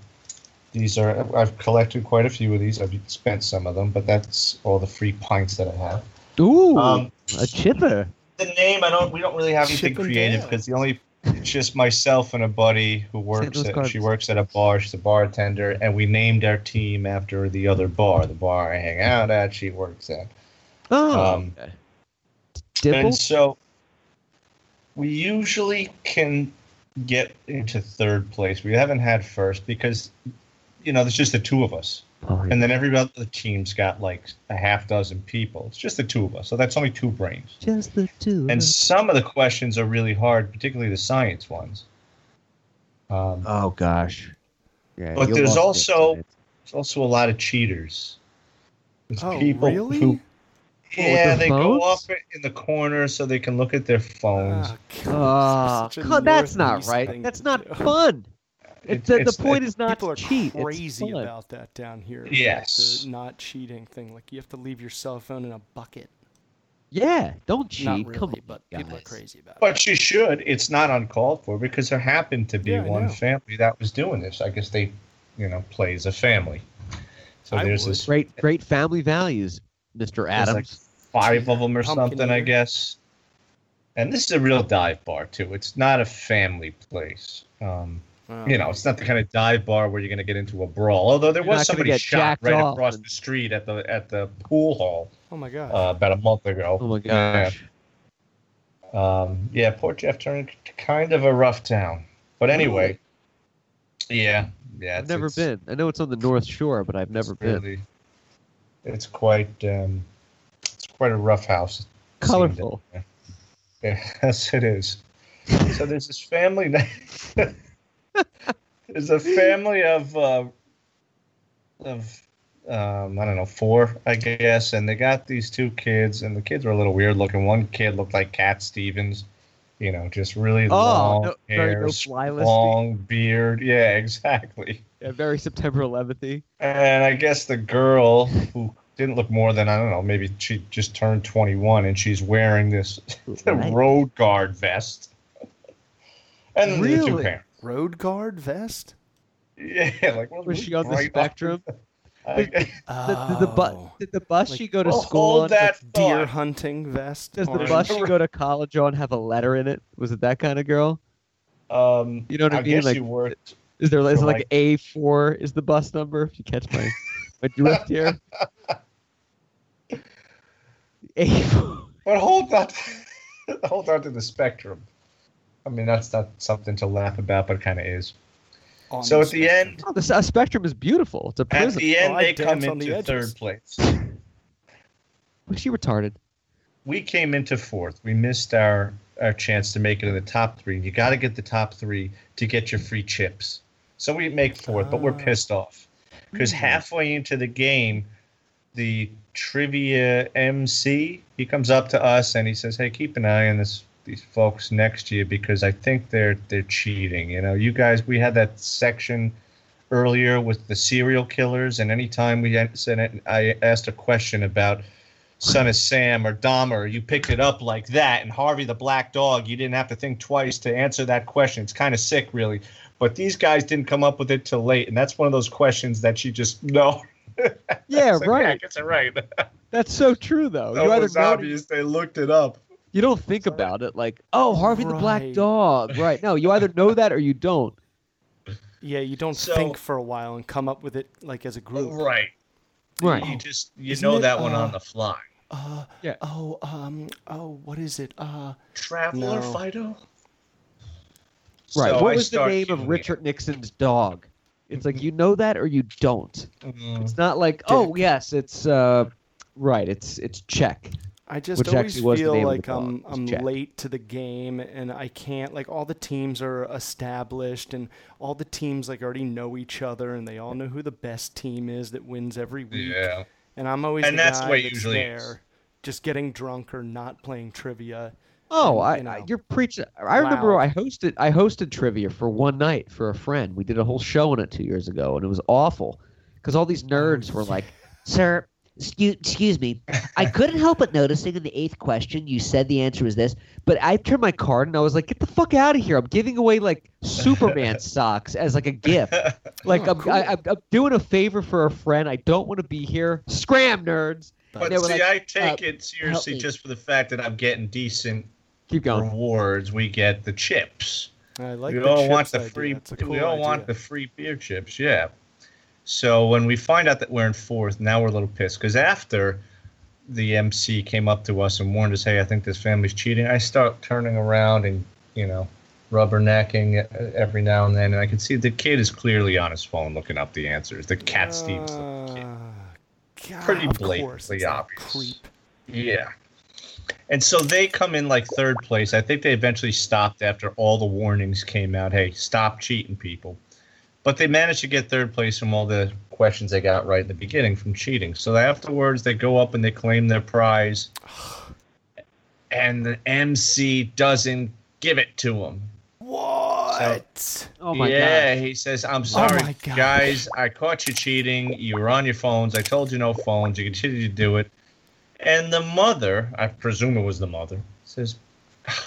these are I've collected quite a few of these. I've spent some of them, but that's all the free pints that I have. Ooh, Um, a chipper. The name I don't we don't really have anything creative because the only it's just myself and a buddy who works at, she works at a bar she's a bartender and we named our team after the other bar the bar I hang out at she works at. Oh, um, okay. And so we usually can get into third place. We haven't had first because you know there's just the two of us Oh, yeah. and then every other team's got like a half dozen people it's just the two of us so that's only two brains Just the two. and some of the questions are really hard, particularly the science ones. Um, oh gosh. Yeah, But there's also- there's also a lot of cheaters. There's Oh, people really? who, yeah, their they go phones? off in the corner so they can look at their phones. Ah, God, Oh, God, that's not right. That's not do. [LAUGHS] fun. It's, the, it's- the point is not People to are cheat. It's crazy fun. about that down here. about Yes. The not cheating thing. Like you have to leave your cell phone in a bucket. Yeah, don't cheat. Not really, Come on, but guys. people are crazy about it. But you should. It's not uncalled for because there happened to be Yeah, one family that was doing this. I guess they, you know, play as a family. So I there's would. this Great, great family values, Mr. There's like Adams. five of them or Pumpkin something, I guess. And this is a real dive bar too. It's not a family place. Um, You know, it's not the kind of dive bar where you're going to get into a brawl. Although there You're was somebody shot right off across and- the street at the at the pool hall Oh my god. uh, about a month ago. Oh my Yeah. Um, yeah, Port Jeff turned kind of a rough town. But anyway, yeah, yeah. I've never it's- been. I know it's on the North Shore, but I've never it's been. really- It's quite um, it's quite a rough house. it Colorful. [LAUGHS] Yes, it is. So there's this family. [LAUGHS] there's a family of uh, of um, I don't know four, I guess, and they got these two kids, and the kids were a little weird looking. One kid looked like Cat Stevens, you know, just really Oh, long no- hair, no long beard. Yeah, exactly. Yeah, very September 11th. And I guess the girl who didn't look more than I don't know, maybe she just turned 21, and she's wearing this [LAUGHS] Right. road guard vest. And then the two Really? parents. Road guard vest. Yeah, like one of Was she on the spectrum? [LAUGHS] I- Did, did the bus Oh. did the bus Like, she go to oh, school on? that does- Deer hunting vest. Does the bus [LAUGHS] she go to college on have a letter in it? Was it that kind of girl? Um, You know what I I mean? guess Like- you worked. Is there is like like- A four is the bus number? If you catch my my [LAUGHS] drift here. A four. But hold on, hold on to the spectrum. I mean, that's not something to laugh about, but it kind of is. On So the at the end, Oh, the s- spectrum is beautiful. It's a prison. at prison. the end, Oh, they come dance on the into edges. third place. Was she retarded? we came into fourth. We missed our our chance to make it in the top three. You got to get the top three to get your free chips. So we make fourth, but we're Ah. pissed off because halfway into the game, the trivia MC he comes up to us and he says, "Hey, keep an eye on this." These folks next to you because I think they're they're cheating. You know, you guys. We had that section earlier with the serial killers, and anytime we said it, I asked a question about Son of Sam or Dahmer, you picked it up like that. And Harvey the Black Dog, you didn't have to think twice to answer that question. It's kind of sick, really. But these guys didn't come up with it till late, and that's one of those questions that you just [LAUGHS] know. Yeah, like, right. I guess it right. [LAUGHS] That's so true, though. That you was it obvious. They looked it up. You don't think about it like, oh, Harvey the Black Dog. Right. No, you either know that or you don't. Yeah, you don't So- think for a while and come up with it like as a group. Right. Right. You just you Isn't know it, that one uh, on the fly. Uh, Yeah. Oh, um, oh, what is it? Uh, Traveler no. Fido. Right. So I what was the name of queuing Richard Nixon's dog? It's like you know that or you don't. it. Mm. It's not like, oh yes, it's uh right, it's it's check. I just Which always was feel name of the like I'm I'm Jack. late to the game and I can't like all the teams are established and all the teams like already know each other and they all know who the best team is that wins every week. Yeah. And I'm always And the that's the guy way it that's usually there, is. just getting drunk or not playing trivia. Oh, And, I, you know, I you're preaching. I remember loud. I hosted I hosted trivia for one night for a friend. We did a whole show on it two years ago, and it was awful because all these nerds were like, Sir, excuse, excuse me. I [LAUGHS] couldn't help but noticing in the eighth question you said the answer was this. but I turned my card and I was like, get the fuck out of here! I'm giving away like Superman [LAUGHS] socks as like a gift. [LAUGHS] Like Oh, I'm, I, I'm I'm doing a favor for a friend. I don't want to be here. Scram, nerds! But see, like, I take uh, it seriously just for the fact that I'm getting decent Keep going. rewards. We get the chips. I like we the all want the idea. free. Cool we all idea. want the free beer chips. Yeah. So when we find out that we're in fourth, now we're a little pissed because after the MC came up to us and warned us, "Hey, I think this family's cheating," I start turning around and you know, rubbernecking uh, every now and then, and I can see the kid is clearly on his phone looking up the answers. The cat Steve's little kid. Uh, God, Pretty blatantly course, it's that obvious. Creep. Yeah. And so they come in like third place. I think they eventually stopped after all the warnings came out. Hey, stop cheating, people. But they managed to get third place from all the questions they got right in the beginning from cheating. So afterwards, they go up and they claim their prize. And the MC doesn't give it to them. What? What? Oh my yeah, god. he says, I'm Oh sorry, my God. guys. I caught you cheating. You were on your phones. I told you no phones. You continue to do it. And the mother, I presume it was the mother, says, ah,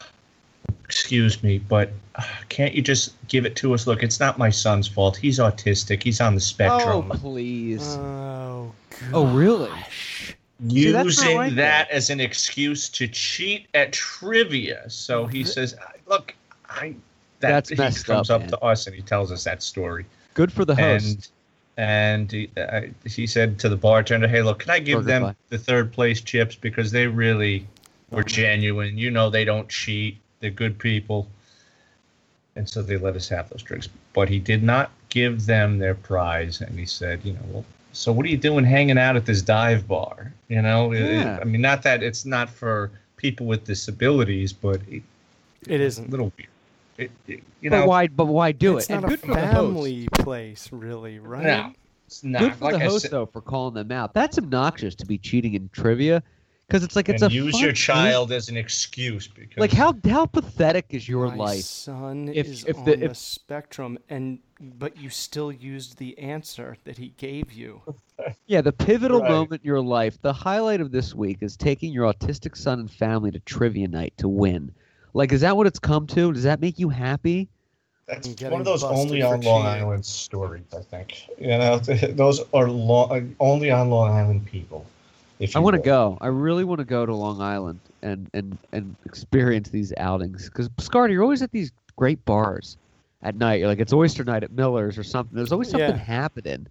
Excuse me, but uh, can't you just give it to us? Look, it's not my son's fault. He's autistic. He's on the spectrum. Oh please. Oh, oh really? gosh. See, that's not using that as an excuse to cheat at trivia. So he says, "Look, I." That, That's he messed comes up, up, to us and he tells us that story. Good for the host. And and he, uh, he said to the bartender, "Hey, look, can I give Burger them Fi. the third place chips because they really were genuine. You know, they don't cheat. They're good people." And so they let us have those drinks. But he did not give them their prize. And he said, "You know, well, so what are you doing hanging out at this dive bar? You know, It- it- I mean, not that it's not for people with disabilities, but it, It it's a isn't. little weird. It, it- you but know, why? But why do it's it? And not a good for host. family place, really, right? no, it's not. Good for like the host said- though for calling them out. That's obnoxious to be cheating in trivia, because it's like it's and a use your game. child as an excuse because Like how how pathetic is your My life? son If- is if on the- the, spectrum, and but you still used the answer that he gave you. Yeah, the pivotal Right. moment in your life, the highlight of this week is taking your autistic son and family to trivia night to win. Like, is that what it's come to? Does that make you happy? That's one of those only on Long cheating. Island stories. I think you know [LAUGHS] those are long, only on Long Island people. If I want to go. I really want to go to Long Island and and and experience these outings. Because Scardy, you're always at these great bars at night. You're like it's oyster night at Miller's or something. There's always something Yeah. happening.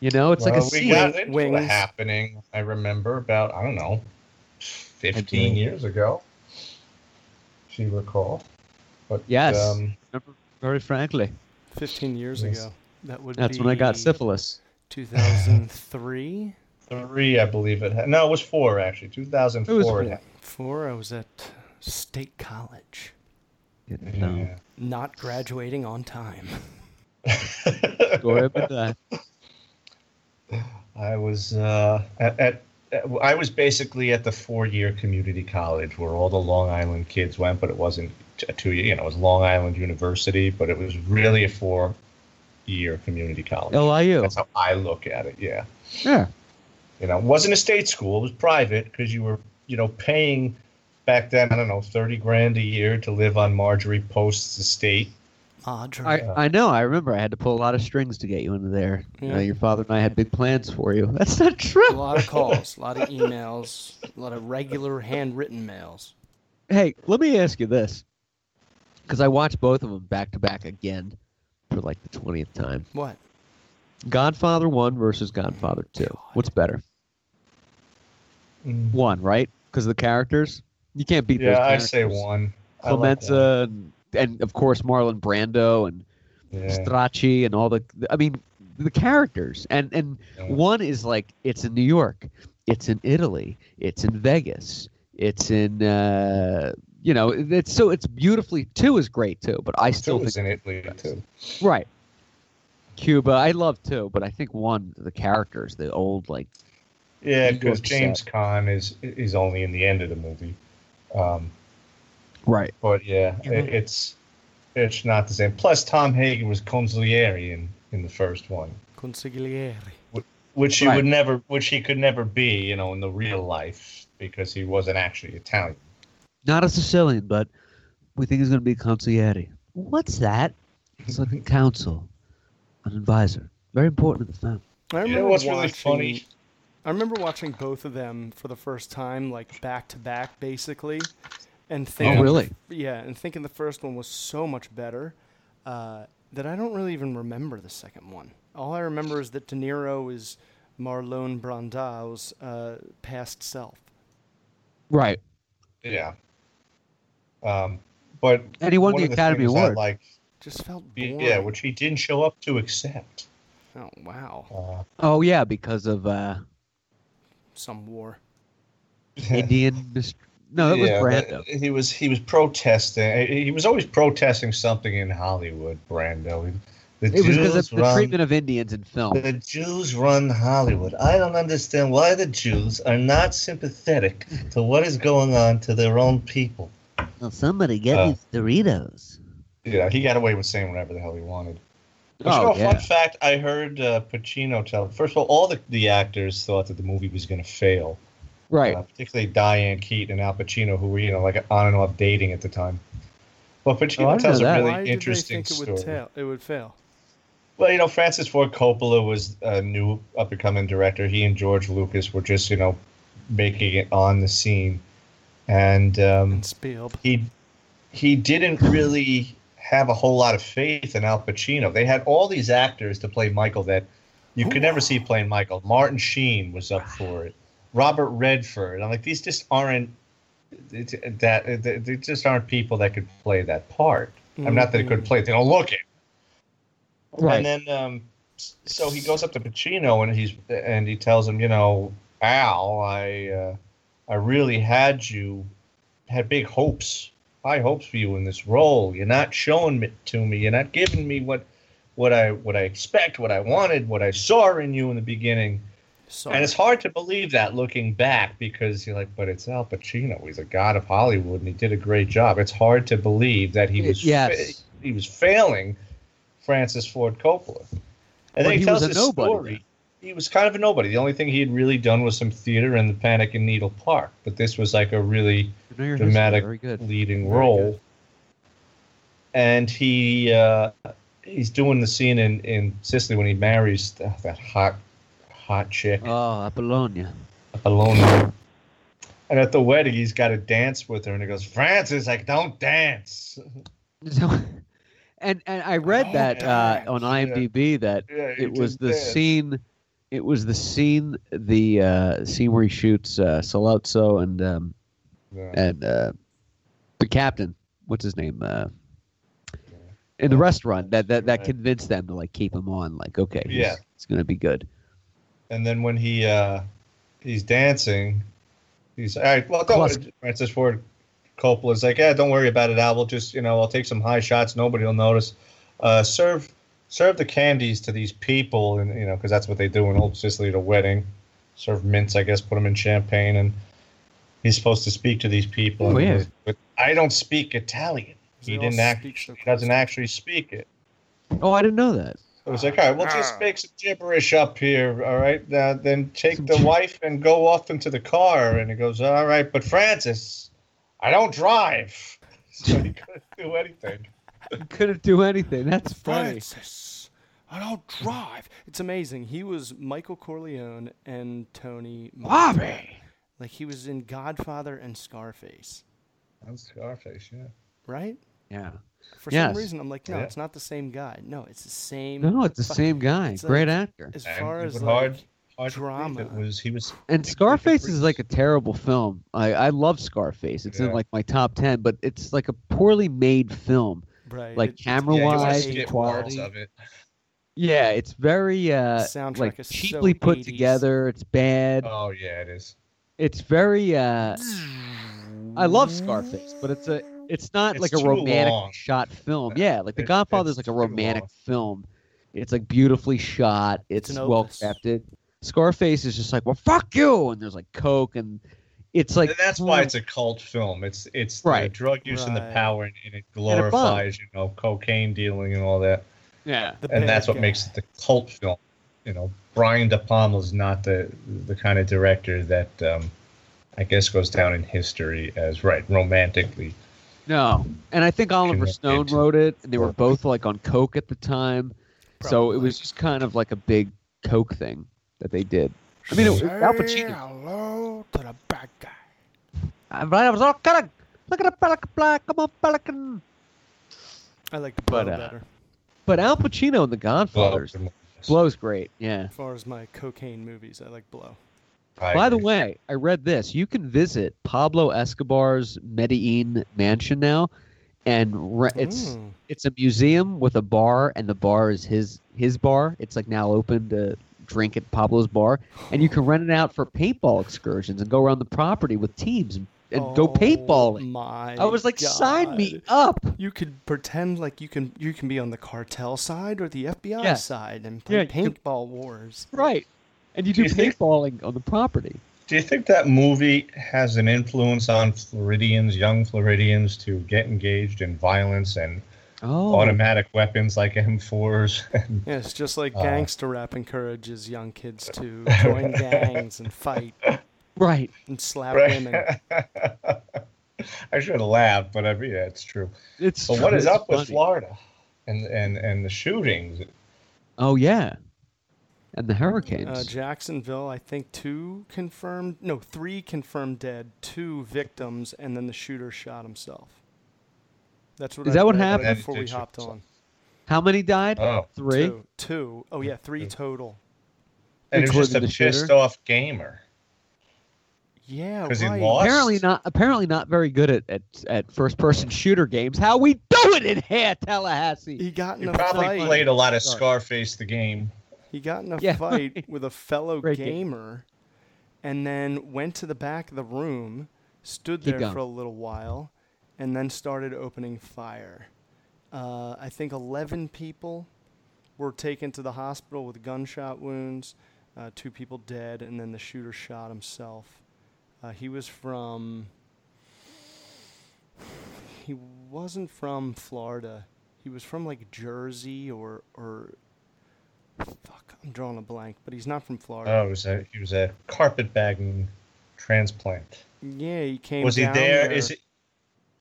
You know, it's like a Well, we scene. got into a Wings. happening. I remember about I don't know, fifteen years ago. If you recall, but Yes. um, Very frankly, Fifteen years Yes. ago, that would that's be when I got syphilis. 2003, three, I believe it. Had, no, it was four actually. Two thousand four. It was four. four. four. I was at State College, No. Yeah. not graduating on time. [LAUGHS] Go ahead with that. I was uh, at, at, at I was basically at the four-year community college where all the Long Island kids went, but it wasn't a two-year. You know, it was Long Island University, but it was really a four-year community college. LIU. That's how I look at it. Yeah, Yeah. You know, it wasn't a state school; it was private because you were, you know, paying back then. I don't know, thirty grand a year to live on Marjorie Post's estate. Audrey. I, I know. I remember I had to pull a lot of strings to get you into there. Uh, Yeah. your father and I had big plans for you. [LAUGHS] That's not true. a lot of calls, a lot of emails, a lot of regular handwritten mails. Hey, let me ask you this, because I watched both of them back to back again for like the twentieth time. What? Godfather One versus Godfather Two. What's better? One, right? Because of the characters. You can't beat those Yeah, I say one. Clemenza and, and of course Marlon Brando and Yeah. Stracci and all the I mean the characters and and Yeah. one is like it's in New York, it's in Italy, it's in Vegas, it's in uh you know it's so it's beautifully two is great too, but I still Two think in Italy too. right. Cuba, I love two, but I think one the characters, the old like Yeah, because James set. Caan is is only in the end of the movie. Um, right. but yeah, it, it's it's not the same. Plus, Tom Hagen was consigliere in in the first one, Consigliere. which he Right. would never, which he could never be, you know, in the real life because he wasn't actually Italian. Not a Sicilian, but we think he's going to be consigliere. What's that? It's like a [LAUGHS] counsel, an advisor. Very important to the family. I remember You know what's watching, really funny? I remember watching both of them for the first time, like back to back, basically, and thinking, Oh, really? yeah, and thinking the first one was so much better uh, that I don't really even remember the second one. All I remember is that De Niro is Marlon Brando's uh, past self. Right. Yeah. Um, but And he won the Academy things I Award. Like, Just felt boring. yeah, which he didn't show up to accept. oh wow, Uh, Oh yeah, because of uh, some war. [LAUGHS] Indian. Mist- no, that was Yeah, Brando. He was he was protesting. He was always protesting something in Hollywood. Brando. The It was because Jews of the run- treatment of Indians in film. The Jews run Hollywood. I don't understand why the Jews are not sympathetic to what is going on to their own people. Well, somebody get Uh. these Doritos. Yeah, he got away with saying whatever the hell he wanted. But Oh, you know, yeah. fun fact, I heard uh, Pacino tell. First of all, all the, the actors thought that the movie was going to fail. Right. Uh, particularly Diane Keaton and Al Pacino, who were you know like on and off dating at the time. Well, Pacino Oh, I tells a that. really Why interesting did they think it would, story. it would fail? Well, you know, Francis Ford Coppola was a new up and coming director. He and George Lucas were just, you know, making it on the scene. And um, And Spielb. he he didn't really have a whole lot of faith in Al Pacino. They had all these actors to play Michael that you could never see playing Michael. Martin Sheen was up for it. Robert Redford. I'm like, these just aren't that they just aren't people that could play that part. I'm not that they could play it. They don't look it. Right. And then, um, so he goes up to Pacino and he's and he tells him, you know, Al, I uh, I really had you had big hopes, high hopes for you in this role. You're not showing it to me. You're not giving me what what I what I expect, what I wanted, what I saw in you in the beginning. Sorry. And it's hard to believe that looking back because you're like, but it's Al Pacino. He's a god of Hollywood, and he did a great job. It's hard to believe that he Y- was fa- he was failing Francis Ford Coppola. And But then he, he tells was a this nobody story. He was kind of a nobody. The only thing he had really done was some theater in the Panic in Needle Park, but this was like a really I know your history, dramatic leading Very role. good. And he uh, he's doing the scene in, in Sicily when he marries th- that hot hot chick. Oh, Apollonia. alone. And at the wedding, he's got to dance with her, and he goes, "Francis, like, don't dance." [LAUGHS] So, and and I read that [LAUGHS] uh, on yeah. IMDb that Yeah, it was the danced. scene. It was the scene, the uh, scene where he shoots uh, Sollozzo and um, Yeah. and uh, the captain. What's his name? Uh, in the restaurant that that, that convinced them to like keep him on. Like, okay, Yeah. it's gonna be good. And then when he uh, he's dancing, he's all right. Well, Plus- Francis Ford Coppola's like, "Yeah, don't worry about it, Al. We'll just, you know, I'll take some high shots. Nobody will notice. Uh, serve serve the candies to these people, and you know, because that's what they do in Old Sicily at a wedding. Serve mints, I guess. Put them in champagne, and he's supposed to speak to these people. Oh, yeah. But I don't speak Italian. He didn't act. so He doesn't actually speak it. Oh, I didn't know that. I was like, all right, we'll Ah. just make some gibberish up here, all right? Uh, then take the wife and go off into the car. And he goes, all right, but Francis, I don't drive. [LAUGHS] So he couldn't do anything. he Couldn't do anything. That's funny. Francis, I don't drive. It's amazing. He was Michael Corleone and Tony. Montana. Bobby. Like he was in Godfather and Scarface, That's Scarface, yeah. right? Yeah. For Yes. some reason, I'm like, no, Yeah. it's not the same guy. No, it's the same. No, it's the fuck- same guy. it's Great like- actor. As far it as like, hard, hard drama. It was he was And Scarface is like a terrible film. I, I love Scarface. It's in like my top ten, but it's like a poorly made film. right, like camera yeah, you wanna wise, skip quality. of it. Yeah, it's very uh Soundtrack like is so cheaply put 80s. together. It's bad. Oh yeah, it is. It's very uh I love Scarface, but it's a it's not It's like a romantic long. shot film. Yeah, like The It- Godfather is like a romantic long. film. It's like beautifully shot. It's, an well opus. crafted. Scarface is just like, well, fuck you, and there's like coke, and it's like and that's why it's a cult film. It's it's the Right. drug use and the power, and, and it it bombed. glorifies, you know, cocaine dealing and all that. Yeah. and that's what guy. makes it the cult film. You know, Brian De Palma's not the the kind of director that um, I guess goes down in history as right romantically. No, and I think Oliver Stone wrote it, and they were both like on coke at the time, so it was just kind of like a big coke thing that they did. I mean, it, was Al Say Pacino. hello to the bad guy. But I was all kind of look at the pelican, black, come on, pelican. I like the blow But, uh, better. But Al Pacino in The Godfather Well, Blow's great. Yeah. As far as my cocaine movies, I like Blow. I By the way, I read this. You can visit Pablo Escobar's Medellin mansion now, and re- it's Mm. it's a museum with a bar, and the bar is his his bar. It's like now open to drink at Pablo's bar, and you can rent it out for paintball excursions and go around the property with teams and, and go Oh paintballing. My I was like, sign me up. You could pretend like you can you can be on the cartel side or the FBI Yeah. side and play Yeah, you could- paintball wars. Right. And you Do do you think- paintballing on the property. Do you think that movie has an influence on Floridians, young Floridians, to get engaged in violence and Oh, automatic weapons like M4s. [LAUGHS] And, Yeah, it's just like Uh, gangster rap encourages young kids to [LAUGHS] join gangs and fight right. and slap right. women. [LAUGHS] I should have laughed, but I mean, yeah, it's true. It's But what true, is it's up with. Florida and and and the shootings? Oh yeah, and the hurricanes. Uh, Jacksonville, I think two confirmed, no, three confirmed dead, two victims, and then the shooter shot himself. That's what Is I that what happened? right That he Before we hopped himself. on, How many died? Oh, Three. two, two. Oh yeah, three total. and he was just a Including the shooter? pissed off gamer. Yeah, 'Cause he right. lost? Apparently not. Apparently not very good at, at, at first person shooter games. How we do it in here, Tallahassee? He got in He a probably fight. played a lot of Sorry. Scarface the game. He got in a Yeah, fight with a fellow Great game. gamer and then went to the back of the room, stood Keep there going. for a little while, and then started opening fire. Uh, I think 11 people were taken to the hospital with gunshot wounds, uh, two people dead, and then the shooter shot himself. Uh, he was from. He wasn't from Florida. He was from like Jersey or or Fuck, I'm drawing a blank, but he's not from Florida. Oh, he was a he was a carpetbagging transplant. yeah, he came. Was he down there? Is it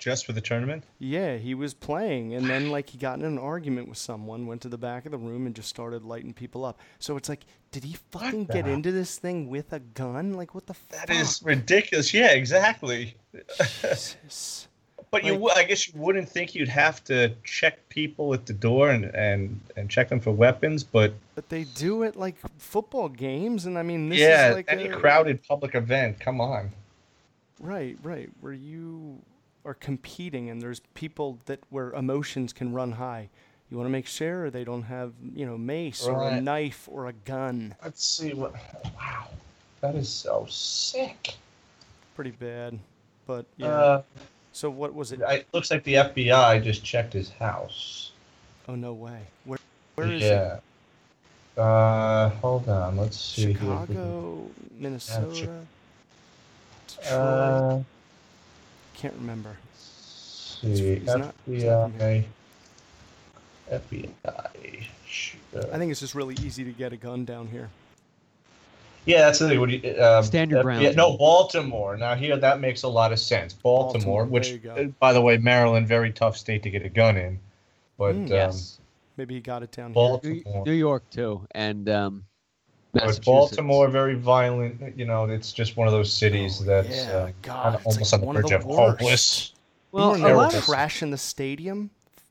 just for the tournament? Yeah, he was playing, and then like he got in an argument with someone, went to the back of the room, and just started lighting people up. So it's like, did he fucking get into this thing with a gun? Like, what the That fuck? is ridiculous. Yeah, exactly. Jesus. But you, Like- wou- I guess you wouldn't think you'd have to check people at the door and and and check them for weapons, but But they do it like football games, and I mean, this yeah, is like any a, crowded public event. Come on. Right, right. Where you are competing and there's people that where emotions can run high. You want to make sure they don't have, you know, mace or a knife or a gun. Let's see what. Wow, that is so sick. Pretty bad. But yeah. Uh, so what was it? It looks like the FBI just checked his house. oh no way. Where where is yeah. Uh, hold on. Let's it? see. Chicago, Minnesota, Detroit. Uh, Can't remember. let's see. He's not- he's not FBI. FBI. Sh- uh, I think it's just really easy to get a gun down here. Yeah, that's the thing. What do you, um, Stand your uh, ground. Yeah, no, Baltimore. Now here, that makes a lot of sense. Baltimore, Baltimore, which, there you go. uh, by the way, Maryland, very tough state to get a gun in. But Mm. um, yes. Maybe he got it down here. New, Baltimore, New York too, and um, but Baltimore, very violent. You know, it's just one of those cities Oh, that's yeah, uh, God, almost like on the one of verge the of worst. hopeless. Well, you a know, lot of crash in the stadium.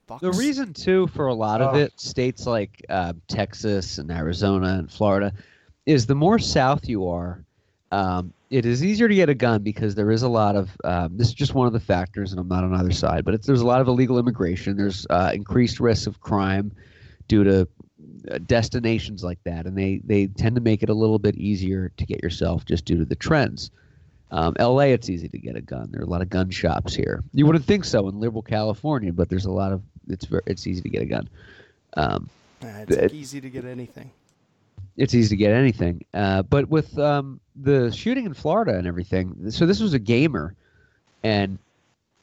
Fucks. The reason too for a lot of Oh. it, states like uh, Texas and Arizona and Florida, is the more south you are, um, it is easier to get a gun because there is a lot of. Um, this is just one of the factors, and I'm not on either side, but it's, there's a lot of illegal immigration. There's uh, increased risks of crime due to destinations like that, and they they tend to make it a little bit easier to get yourself just due to the trends. Um, L.A. It's easy to get a gun. There are a lot of gun shops here. You wouldn't think so in liberal California, but there's a lot of. It's very, it's easy to get a gun. Um, it's it- easy to get anything. it's easy to get anything. Uh, but with um, the shooting in Florida and everything, so this was a gamer, and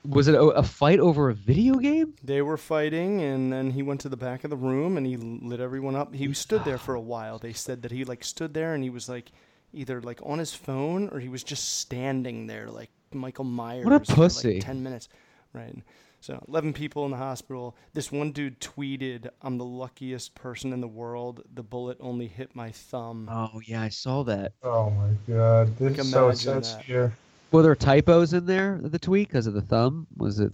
was it a, a fight over a video game? They were fighting, and then he went to the back of the room and he lit everyone up. He stood there for a while. They said that he like stood there and he was like either like on his phone or he was just standing there like Michael Myers. for, pussy. like, Ten minutes, right? So eleven people in the hospital. This one dude tweeted, "I'm the luckiest person in the world. The bullet only hit my thumb." Oh yeah, I saw that. Oh my god, this Like, is so imagine says that. here. Were there typos in there? The tweet because of the thumb? Was it?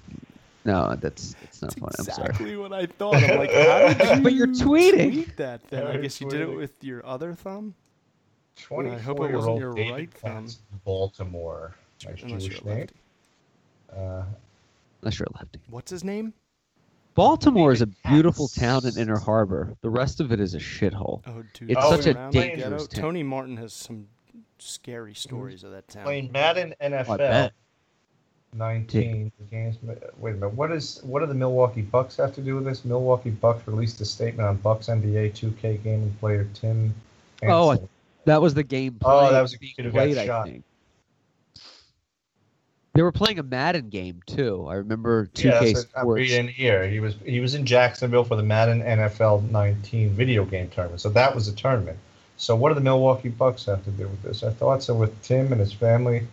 No, that's it's not funny. I'm sorry. exactly what I thought. I'm like, how [LAUGHS] did you But you're tweeting. tweet that? Then I Yeah, guess you did it with your other thumb. Twenty. I hope it 24 wasn't year old your David right thumb. Baltimore. Nice Unless Jewish you're a name. lefty. Uh, Unless you're a lefty. What's his name? Baltimore is a David beautiful town in Inner Harbor. The rest of it is a shithole. Oh, dude. It's going such a dangerous town. Tony Martin has some scary mm-hmm. stories of that town. playing Madden NFL. Oh, I bet. 19 games. Wait a minute. What is what do the Milwaukee Bucks have to do with this? Milwaukee Bucks released a statement on Bucks NBA 2K gaming player Tim. Oh, That was the game. Oh, that was a being kid who got played, I shot. think. They were playing a Madden game too. I remember 2K Yes, I'm reading here. He was he was in Jacksonville for the Madden NFL 19 video game tournament. So that was a tournament. So what do the Milwaukee Bucks have to do with this? I thought so with Tim and his family.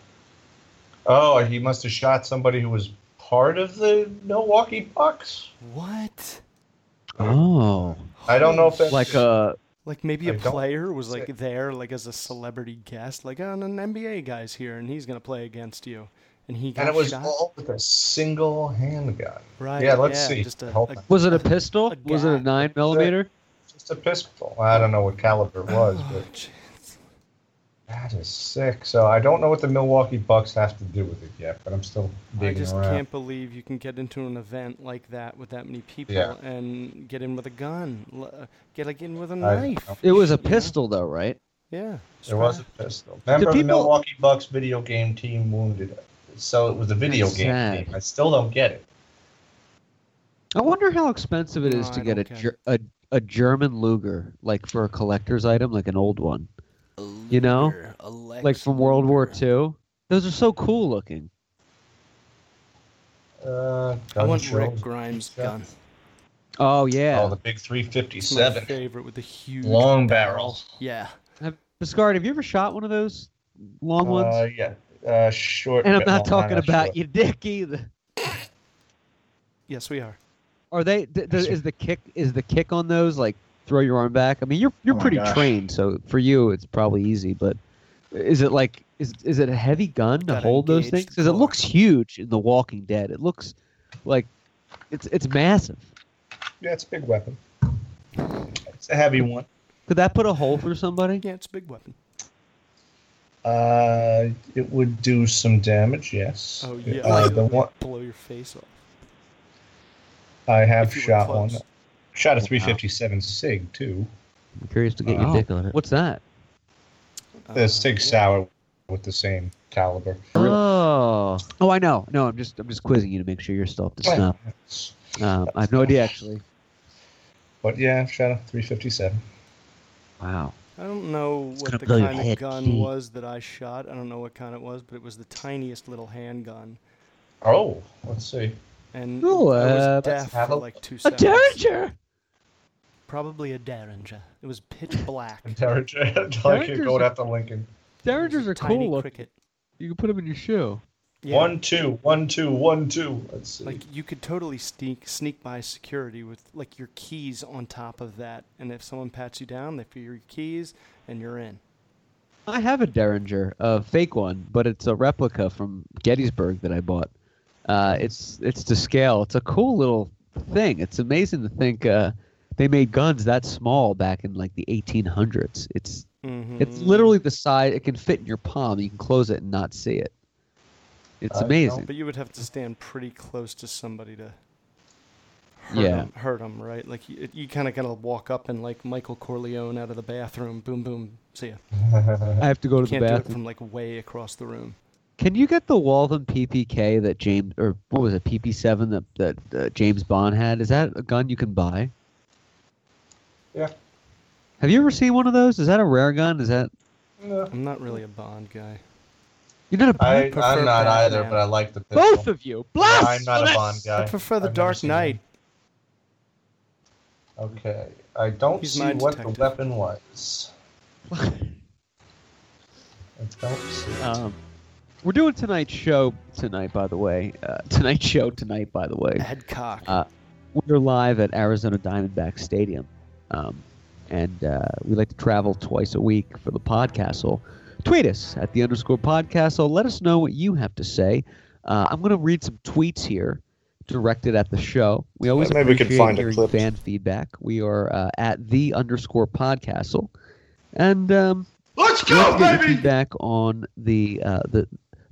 Oh, he must have shot somebody who was part of the Milwaukee Bucks. What? Oh, I don't know if that's like a Like maybe I a don't player was like there, like as a celebrity guest, like oh, an NBA guy's here and he's gonna play against you, and he got and it was shot. all with a single handgun. right. yeah, let's yeah, see. Just a, a- was it a pistol? A was it a nine millimeter? Just a pistol. I don't know what caliber it was, Oh, but jeez. that is sick. So I don't know what the Milwaukee Bucks have to do with it yet, but I'm still digging I just around. can't believe you can get into an event like that with that many people Yeah. and get in with a gun, uh, get like in with a knife. It was a You know? pistol though, right? Yeah. There was a pistol. Member of the people- Milwaukee Bucks video game team wounded. So it was a video That's game sad. team. I still don't get it. I wonder how expensive it is No, to I get a, don't get ger- a a German Luger, like for a collector's item, like an old one. You know? Luger, like from World War Luger. II. Those are so cool looking. Uh, I gun want show. Rick Grimes' Yeah. gun. Oh yeah. Oh, the big It's my 357. favorite with the huge Long barrel. Yeah. have, Biscard, have you ever shot one of those long Uh, ones? yeah. Uh, short. and I'm not talking about short. your dick either. Yes, we are. Are they? Th- th- is the kick? Is the kick on those like throw your arm back? I mean, you're you're Oh pretty gosh. trained, so for you it's probably easy. But is it like is is it a heavy gun to hold those things? Because it looks huge in The Walking Dead. It looks like it's it's massive. Yeah, it's a big weapon. It's a heavy one. Could that put a hole through somebody? Yeah, it's a big weapon. Uh, it would do some damage. Yes. Oh yeah. Uh, the one blow your face off. I have If you were shot one. Shot a 357 Sig too. I'm curious to get your Oh. dick on it. What's that? The Uh, Sig yeah. Sauer with the same caliber. Oh, oh, I know. No, I'm just I'm just quizzing you to make sure you're still up to snuff. Um, I have no idea actually. But yeah, I've shot a 357. Wow. I don't know gonna what the kind of head, gun Steve. was that I shot. I don't know what kind it was, but it was the tiniest little handgun. Oh, let's see. And Oh, I uh, was deaf for a- like two A seconds. derringer. Probably a Derringer. It was pitch black. Derringer. [LAUGHS] like you're Derringers going are- after Lincoln. Derringers are Tiny cool. looking. cricket. You can put them in your shoe. Yeah. One, two, one, two, one, two. Let's see. Like you could totally sneak sneak by security with like your keys on top of that, and if someone pats you down, they feel your keys, and you're in. I have a Derringer, a fake one, but it's a replica from Gettysburg that I bought. Uh, it's it's to scale. It's a cool little thing. It's amazing to think uh, they made guns that small back in like the 1800s. It's Mm-hmm. it's literally the size. It can fit in your palm. You can close it and not see it. It's I don't- amazing. But you would have to stand pretty close to somebody to hurt Yeah. them, hurt them, right? Like you, you kind of gotta walk up and like Michael Corleone out of the bathroom, boom, boom, see ya. [LAUGHS] I have to go to You the can't do it bathroom. from like way across the room. Can you get the Walther PPK that James or what was it PP7 that that uh, James Bond had? Is that a gun you can buy? Yeah. Have you ever seen one of those? Is that a rare gun? Is that No. I'm not really a Bond guy. you're not a I, prefer I'm not either, Batman. but I like the pistol. both of you? Blast! I'm not a Bond guy. I prefer the I've Dark Knight. one. Okay. I don't He's see what detective. the weapon was. [LAUGHS] I don't see it. Um, we're doing tonight's show tonight, by the way. Uh, tonight's show tonight, by the way. Adcock. Uh, we're live at Arizona Diamondback Stadium, um, and uh, we like to travel twice a week for the podcastle. Tweet us at the underscore podcastle. Let us know what you have to say. Uh, I'm going to read some tweets here directed at the show. We always Yeah, maybe we can appreciate find a hearing clip. fan feedback. We are uh, at the underscore podcastle, and um, Let's go, like to get feedback on the uh, the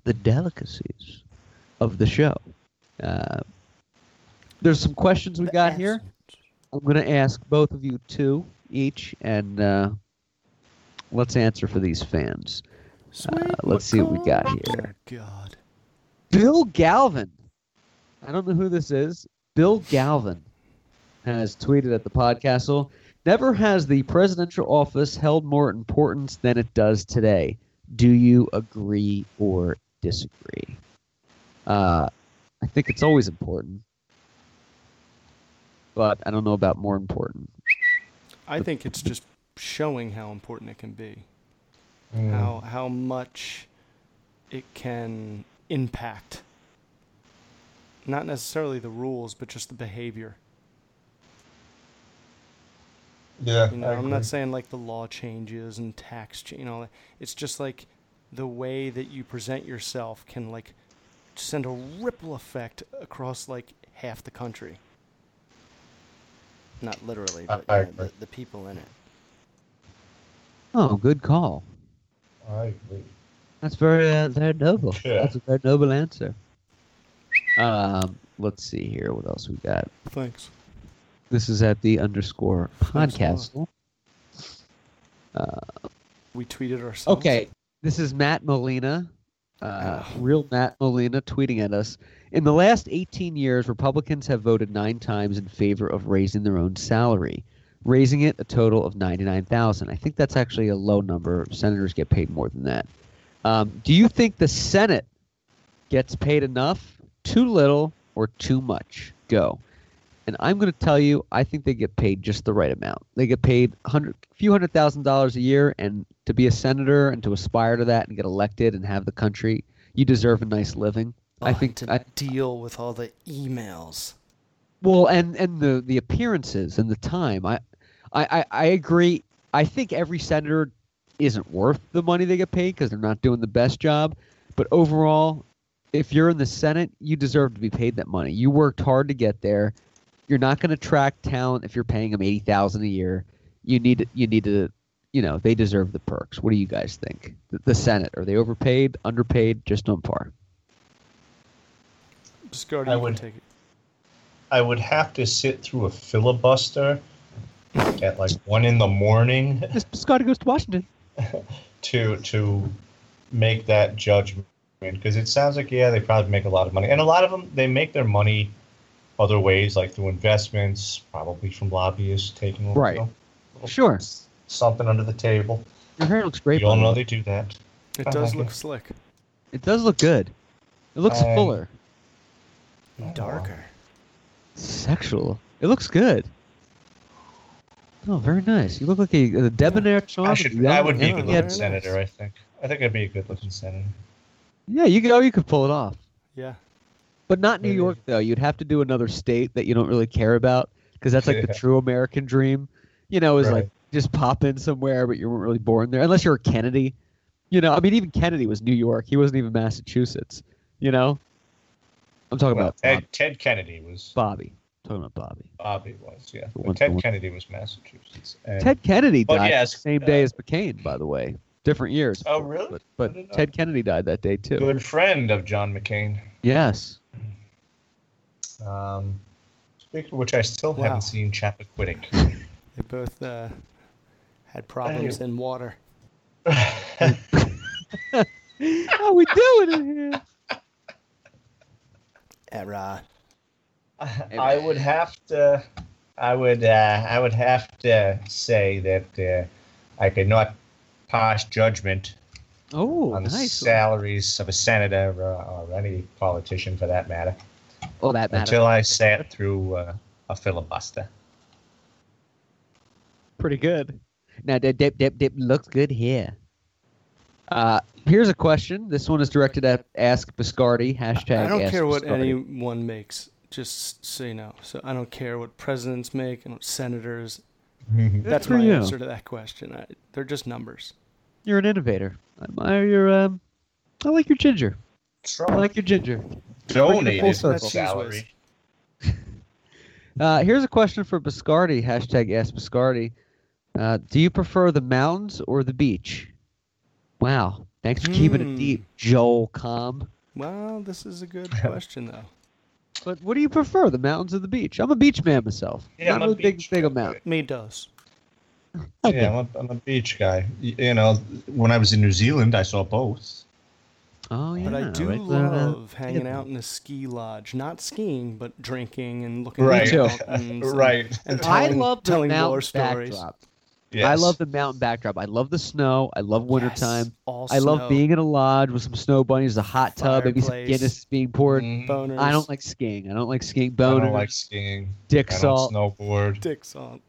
the delicacies of the show. Uh, there's some questions we got here. I'm going to ask both of you two each, and uh, let's answer for these fans. Uh, let's see what we got here. Oh, God. Bill Galvin. I don't know who this is. Bill Galvin has tweeted at the podcastle. Never has the presidential office held more importance than it does today. Do you agree or disagree? Uh, I think it's always important, but I don't know about more important. I think it's just showing how important it can be. Mm. How how much it can impact. Not necessarily the rules, but just the behavior. Yeah, You know, I'm not saying like the law changes and tax, ch- you know, it's just like the way that you present yourself can like send a ripple effect across like half the country. Not literally, but I you know, agree. the, the people in it. Oh, good call. I agree. That's very uh, very noble. Yeah. That's a very noble answer. Um, let's see here. What else we got? Thanks. This is at the underscore Thanks a lot. podcast. We tweeted ourselves. Okay, this is Matt Molina, uh, real Matt Molina, tweeting at us. In the last 18 years, Republicans have voted nine times in favor of raising their own salary, raising it a total of 99,000. I think that's actually a low number. Senators get paid more than that. Um, do you think the Senate gets paid enough, too little, or too much? Go. And I'm going to tell you, I think they get paid just the right amount. They get paid a hundred, few hundred thousand dollars a year, and to be a senator and to aspire to that and get elected and have the country, you deserve a nice living. I Oh, think. to I, deal with all the emails. well, and and the the appearances and the time. I, I, I, I agree. I think every senator isn't worth the money they get paid because they're not doing the best job. But overall, if you're in the Senate, you deserve to be paid that money. You worked hard to get there. You're not going to track talent if you're paying them eighty thousand a year. You need you need to, you know, they deserve the perks. What do you guys think? The, the Senate are they overpaid, underpaid, just on par? Biscardi, I would- can take it. I would have to sit through a filibuster at like one in the morning This Scotty goes to Washington. [LAUGHS] to to make that judgment because it sounds like yeah they probably make a lot of money and a lot of them they make their money other ways like through investments probably from lobbyists taking a Right. little- little Sure. something under the table Your hair looks great. you all by know they do that It does yeah. look slick. It does look good. It looks Um, fuller. Darker. Sexual. It looks good. Oh, very nice. You look like a, a debonair charm. I should I would be a good looking senator. I think I think I'd be a good looking senator Yeah, you could. Oh, you could pull it off. Yeah. But not New Maybe. York though. You'd have to do another state that you don't really care about because that's like the [LAUGHS] true American dream. You know, is like just pop in somewhere, but you weren't really born there, unless you're a Kennedy. You know, I mean, even Kennedy was New York. He wasn't even Massachusetts. You know, I'm talking well, about Ted, Ted Kennedy was Bobby. I'm talking about Bobby. Bobby was yeah but Ted one- Kennedy was Massachusetts and Ted Kennedy died yes, the same day uh, as McCain, by the way. Different years. Oh, course, really? But, but. Ted Kennedy died that day too. good friend of John McCain Yes. Um, speaking of which, I still Wow. haven't seen Chappaquiddick. They both uh, had problems in water. How we doing in here? Era. [LAUGHS] I would have to. I would. Uh, I would have to say that uh, I could not pass judgment Oh, on the nice. salaries of a senator or, or any politician, for that matter, Oh, that matters. until I sat through uh, a filibuster. Pretty good. Now, dip, dip, dip, dip looks good here. Uh, here's a question. This one is directed at Ask Biscardi. Hashtag I don't Ask care what Biscardi. anyone makes. Just so you know. So I don't care what presidents make and what senators. That's for my you. answer to that question. I, they're just numbers. You're an innovator. I admire your. Um, I like your ginger. I like your ginger. donated full the circle. salary. [LAUGHS] Uh, here's a question for Biscardi. Hashtag Ask Biscardi. Uh, do you prefer the mountains or the beach? Wow. Thanks for keeping it Hmm. deep, Joel Com. Well, this is a good [LAUGHS] question though. But what do you prefer, the mountains or the beach? I'm a beach man myself. Yeah, Not I'm a really big, beach big guy. amount. Me does. Yeah, I'm a, I'm a beach guy. You know, when I was in New Zealand, I saw both. Oh yeah. But I do right there, uh, love hanging yeah. out in a ski lodge, not skiing, but drinking and looking Right. at the mountains and- [LAUGHS] Right. And I telling, love the telling war mountain stories. backdrop. I love the mountain backdrop. I love the snow. I love wintertime. Yes, all I love being in a lodge with some snow bunnies, a hot tub, maybe some Guinness being poured. Mhm. boners. I don't like skiing. I don't like skiing. Boners. I don't like skiing. dick I don't salt. snowboard. dick salt.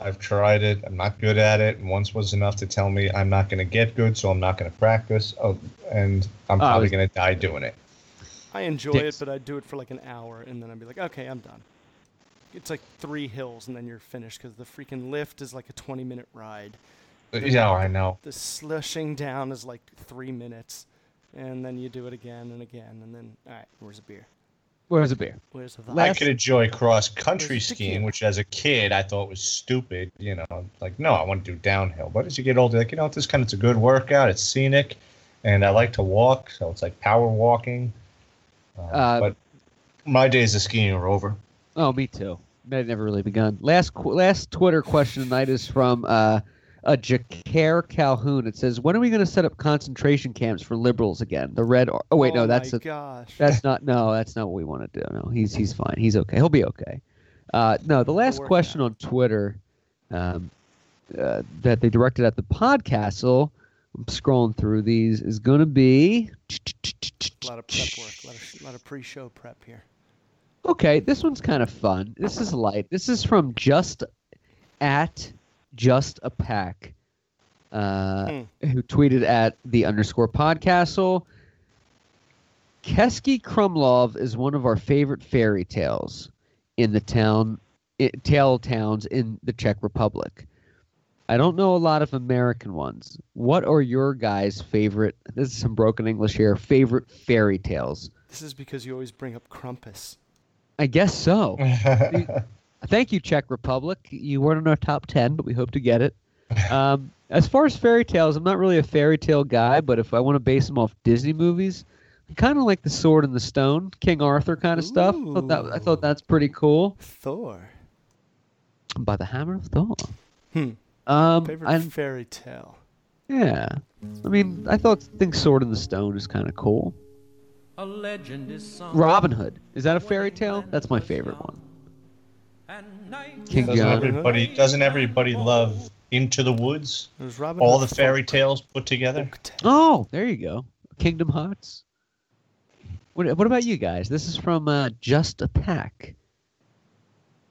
I've tried it. I'm not good at it. And once was enough to tell me I'm not going to get good, so I'm not going to practice. Oh, and I'm Oh, probably was- going to die doing it. I enjoy Dicks. it, but I'd do it for like an hour, and then I'd be like, okay, I'm done. It's like three hills, and then you're finished because the freaking lift is like a 20 minute ride. Uh, yeah, I know. The slushing down is like three minutes, and then you do it again and again, and then all right, where's a beer? Where's the beer? Where's the I Last- could enjoy cross country Where's the skiing, which as a kid I thought was stupid. You know, like no, I want to do downhill. But as you get older, like you know, this kind of it's a good workout. It's scenic, and I like to walk, so it's like power walking. Uh, Uh, but my days of skiing are over. Oh, me too. That never really begun. Last last Twitter question tonight is from uh, a Jakare Calhoun. It says, "When are we going to set up concentration camps for liberals again?" The red. Ar- oh wait, oh no, that's my a, gosh. that's not. No, that's not what we want to do. No, he's he's fine. He's okay. He'll be okay. Uh, no, the last question on Twitter um, uh, that they directed at the podcastle. I'm scrolling through these. Is going to be. a lot of prep work, a lot of, lot of pre-show prep here. Okay, this one's kind of fun. This is light. This is from just at just a pack, uh, who tweeted at the underscore podcastle. Keski Krumlov is one of our favorite fairy tales in the town, i tale towns in the Czech Republic. I don't know a lot of American ones. What are your guys' favorite? This is some broken English here. Favorite fairy tales? This is because you always bring up Krampus. I guess so. [LAUGHS] Thank you, Czech Republic. You weren't in our top 10, but we hope to get it. Um, as far as fairy tales, I'm not really a fairy tale guy, but if I want to base them off Disney movies, I kind of like The Sword and the Stone, King Arthur kind of stuff. I thought, that, I thought that's pretty cool. Thor. By the Hammer of Thor. Hmm. Um, Favorite I, fairy tale. yeah. I mean, I thought think Sword in the Stone is kind of cool. A legend is sung. Robin Hood. Is that a fairy tale? That's my favorite one. And night King Doesn't everybody? Doesn't everybody love Into the Woods? Robin All the fairy folk- tales put together. Oh, there you go. Kingdom Hearts. What, what about you guys? This is from uh, Just a Pack.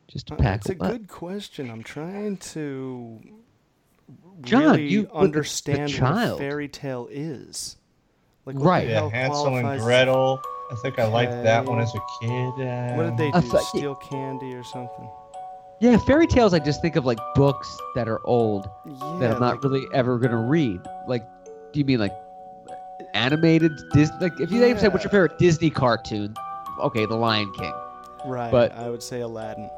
Just a Uh, pack. It's a good question. I'm trying to John, really you were the- the understand what a fairy tale is. Like what Right. the Yeah, hell Hansel and qualifies as- Gretel. I think I liked that one as a kid. Uh, What did they do? thought- Steal candy or something? Yeah, fairy tales. I just think of like books that are old Yeah. that I'm not like- really ever gonna read. Like, do you mean like animated Disney? Like, if you they say what's your favorite Disney cartoon? Okay, The Lion King, Right. but- I would say Aladdin.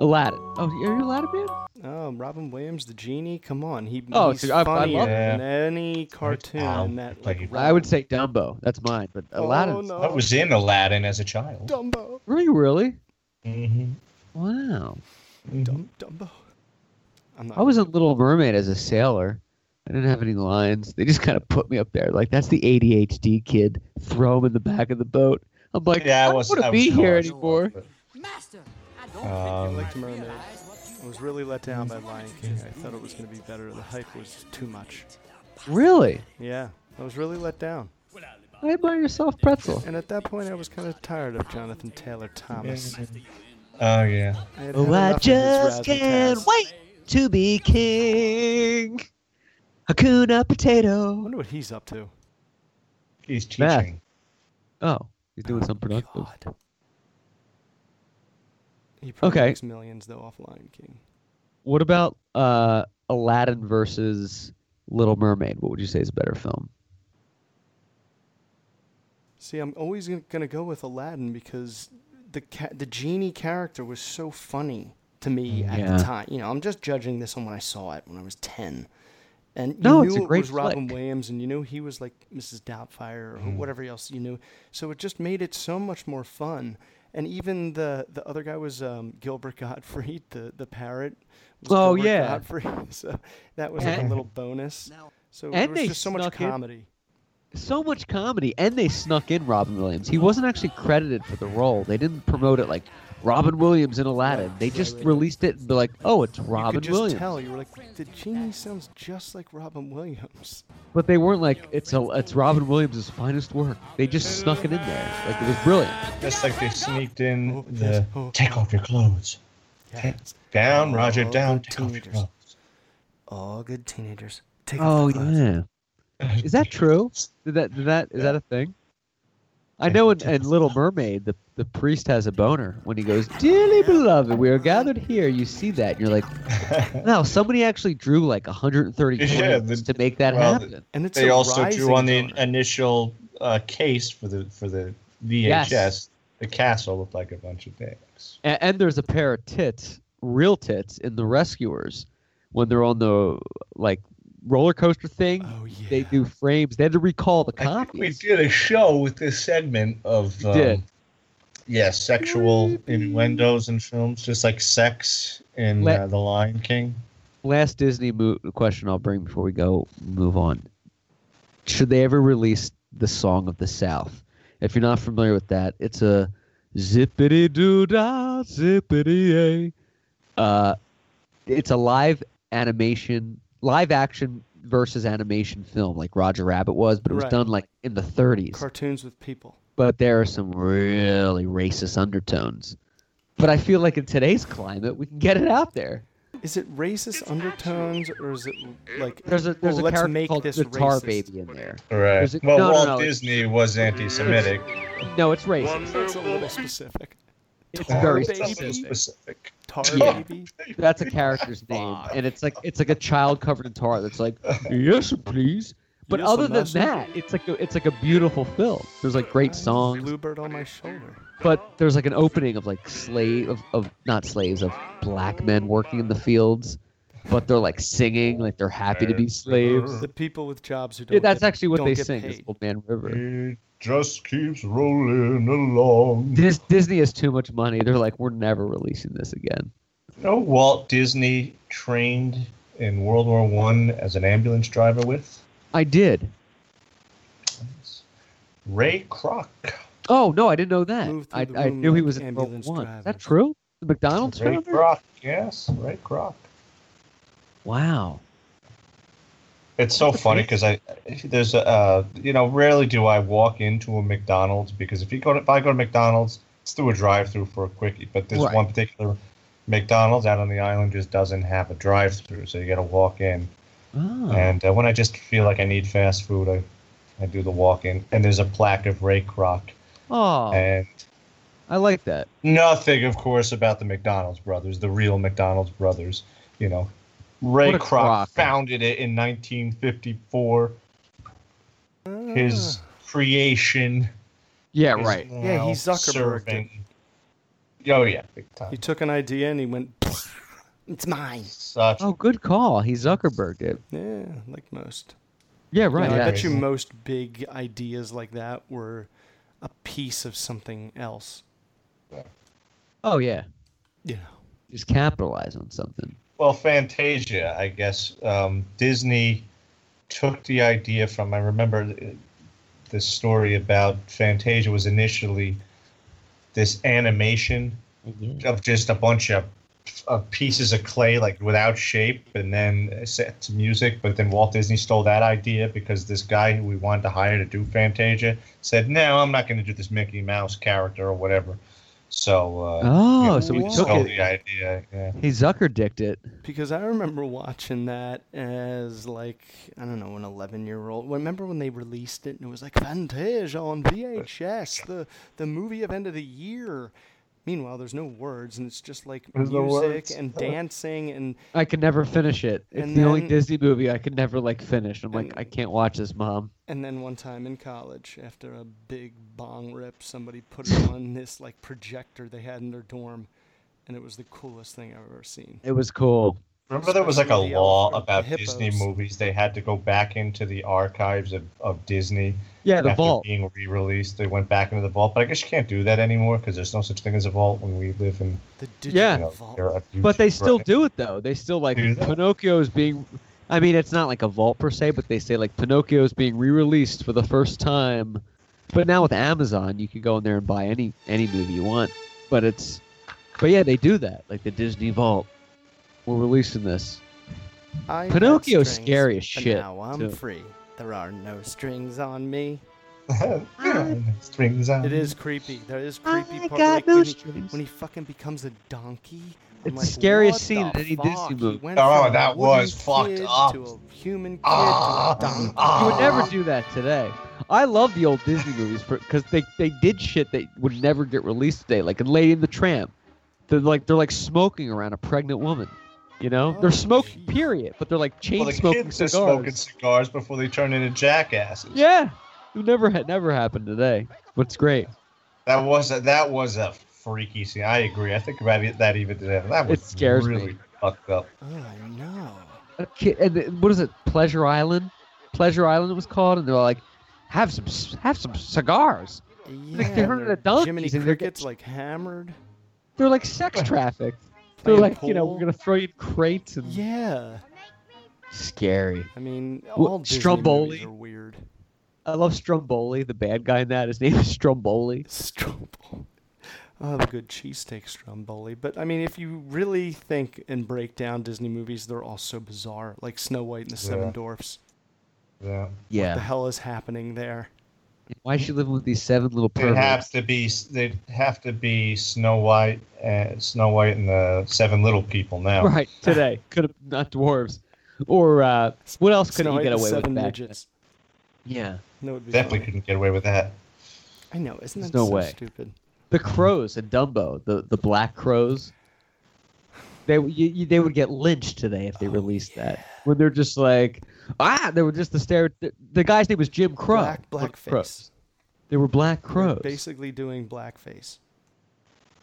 Aladdin. Oh, are you Aladdin man? Oh, Robin Williams, the genie. Come on, he, Oh, he's so I- I funnier love than it. any cartoon Al in that. Like, played- I would say Dumbo. That's mine, but Oh, Aladdin. no. I was in Aladdin as a child. Dumbo. Were you really? hmm Wow. Dum- Dumbo. I'm not. I was in Little Mermaid as a sailor. I didn't have any lines. They just kind of put me up there. Like, that's the ADHD kid. Throw him in the back of the boat. I'm like, Yeah, I I don't want to be here anymore. Master, I don't I Um, liked Mermaid. I was really let down by Lion King. I thought it was going to be better. The hype was too much. Really? Yeah, I was really let down. I admire yourself pretzel. And at that point, I was kind of tired of Jonathan Taylor Thomas. Oh yeah. I had Oh, had I enough of his just can't razzmatazz. wait to be king. Hakuna I Potato. wonder what he's up to. He's Math. teaching. Oh, he's doing something productive. God. He probably Okay. makes millions though off Lion King. What about uh, Aladdin versus Little Mermaid? What would you say is a better film? See, I'm always gonna go with Aladdin because the ca- the genie character was so funny to me at Yeah. the time. You know, I'm just judging this on when I saw it when I was ten, and you No, knew it was Robin. Williams, and you knew he was like Mrs. Doubtfire or Mm. whatever else you knew. So it just made it so much more fun. And even the the other guy was um, Gilbert Gottfried, [LAUGHS] the the parrot. was Oh, Gilbert yeah. Gottfried. [LAUGHS] so that was like a little bonus. So and it was they just so much snuck in- comedy. so much comedy, and they snuck in Robin Williams. He wasn't actually credited for the role. They didn't promote it like Robin Williams in Aladdin. They just released it and be like, "Oh, it's Robin you could just Williams." tell. You were like, the genie sounds just like Robin Williams. But they weren't like, "It's a, it's Robin Williams' finest work." They just snuck it in there. Like it was brilliant. Just like they sneaked in Oh, the yes, oh, take off your clothes. Yes. Down, Roger, down. good Take off your teenagers. clothes. All good teenagers. Take Oh off the clothes. Oh yeah. Is that true? Did that did that is that a thing? I know in, in Little Mermaid, the, the priest has a boner when he goes, Dearly beloved, we are gathered here. You see that. And you're like, [LAUGHS] no, somebody actually drew like 130 Yeah, the- to make that well, happen. And it's They a also drew on the boner. initial uh, case for the for the VHS. Yes. The castle looked like a bunch of dicks. And, and there's a pair of tits, real tits, in The Rescuers when they're on the like roller coaster thing. Oh yeah. They do frames. They had to recall the think we did a show with this segment of You um, did. yeah sexual innuendos in films, just like sex in Let- uh, The Lion King. last Disney mo- question I'll bring before we go move on. Should they ever release the Song of the South? If you're not familiar with that, it's a zippity doo dah, zippity a. Uh, it's a live animation, live action versus animation film, like Roger Rabbit was, but it was Right. done like in the 30s. Cartoons with people. but there are some really racist undertones. But I feel like in today's climate, we can get it out there. Is it racist undertones or is it like There's a there's well, a let's character make called this the Tar racist. Baby in there. Right. A- well, no, no, Walt no, it's- Disney was anti-Semitic. No, it's racist. That's a little specific. It's Tar very Baby? specific. specific. Tar Yeah. baby. That's a character's name, and it's like it's like a child covered in tar that's like, [LAUGHS] yes, please. But Yes, other than that, it's like a, it's like a beautiful film. There's like great songs, Bluebird on my shoulder. but there's like an opening of like slave of, of not slaves of black men working in the fields, but they're like singing like they're happy to be uh, slaves. The people with jobs who don't Yeah, that's get, actually what they get sing. Is paid. Old Man River. It just keeps rolling along. Dis- Disney has too much money. They're like, we're never releasing this again. You know, Walt Disney trained in World War One as an ambulance driver with I did. Ray Kroc. Oh no, I didn't know that. I, I knew he was in World ambulance War One. Is that true? The McDonald's Ray founder? Kroc. Yes, Ray Kroc. Wow. It's so funny because I there's a uh, you know rarely do I walk into a McDonald's because if you go to, if I go to McDonald's it's through a drive-through for a quickie but this Right. one particular McDonald's out on the island just doesn't have a drive-through so you got to walk in Oh. and uh, when I just feel like I need fast food I I do the walk-in and there's a plaque of Ray Kroc oh, and I like that. nothing of course about the McDonald's brothers the real McDonald's brothers you know Ray What a Kroc founded it in 1954 his ah. creation. Yeah, is right. Yeah, now he Zuckerberged it. serving- Oh yeah, big time. He took an idea and he went, it's mine. Such Oh, good call. He Zuckerberg it. Yeah, like most. Yeah, You right. know, yeah. I bet you most big ideas like that were a piece of something else. Oh yeah. Yeah. Just capitalize on something. Well, Fantasia. I guess um, Disney took the idea from. I remember the story about Fantasia was initially this animation of just a bunch of, of pieces of clay, like without shape, and then set to music. But then Walt Disney stole that idea because this guy who we wanted to hire to do Fantasia said, "No, I'm not going to do this Mickey Mouse character or whatever." So, uh, Oh, you know, so we took it. the idea. Yeah. He Zuckerdicked it. Because I remember watching that as like I don't know an 11 year old. Remember when they released it and it was like Fantasia on VHS, the the movie of end of the year. Meanwhile, there's no words and it's just like There's music words. and dancing and [LAUGHS] I could never finish it. It's And the only Disney movie I could never like finish. I'm like, I can't watch this, mom. and then one time in college after a big bong rip, somebody put it on this like projector they had in their dorm, and it was the coolest thing I've ever seen. It was cool. Remember, there was like a law about the Disney movies. They had to go back into the archives of, of Disney Yeah, the after vault. being re-released. They went back into the vault, but I guess you can't do that anymore because there's no such thing as a vault when we live in. The Yeah. You know, vault. But they still right? do it though. They still like Do? Pinocchio is being I mean, it's not like a vault per se, but they say like Pinocchio is being re-released for the first time. But now with Amazon, you can go in there and buy any any movie you want. But it's, but yeah, they do that. Like the Disney Vault, we're releasing this. I Pinocchio's strings, scary as shit, Now I'm too. free. There are no strings on me. Strings on. It is creepy. There is creepy I part got like no when, he, when he fucking becomes a donkey. It's I'm the like, scariest scene in any Disney movie. Oh, that was fucked up. To a human kid Ah, to a donkey. You would never Ah. do that today. I love the old Disney movies because they, they did shit that would never get released today, like in Lady and the Tramp. They're like they're like smoking around a pregnant woman. You know, Oh, they're smoking. jeez. Period. But they're like chain Well, the smoking kids are cigars. smoking cigars before they turn into jackasses. Yeah, it never had never happened today. But it's great. That was a, that was a freaky scene. I agree. I think about it, that even today. That was It scares me. really fucked up. Oh, I know. A kid, and what is it? Pleasure Island. Pleasure Island it was called, and they're like, have some have some cigars. Yeah, Like, they're and hunting they're a donkey, Jiminy and they're Cricket's getting- like hammered. They're like sex [LAUGHS] trafficked. They're Playing like, you know, we're gonna throw you in crates and Yeah. scary. I mean, Well, all Disney Stromboli. movies are weird. I love Stromboli, the bad guy in that. His name is Stromboli. [LAUGHS] Stromboli. I love a good cheesesteak Stromboli. But I mean, if you really think and break down Disney movies, they're all so bizarre. Like Snow White and the Seven Yeah. Dwarfs. Yeah. What the hell is happening there? Why is she living with these seven little It perverts? has to be. They'd have to be Snow White and Snow White and the Seven Little People now. Right today, [LAUGHS] could have not dwarves, or uh, what else could Snow you get away with Seven back midgets. Yeah, That would be Definitely funny. couldn't get away with that. I know, isn't that no so way. stupid? the crows and Dumbo, the the black crows. They you, you, they would get lynched today if they released that. When they're just like ah, they were just the stare. The, the guy's name was Jim Crow. Black blackface. crows. They were black crows. Basically doing blackface.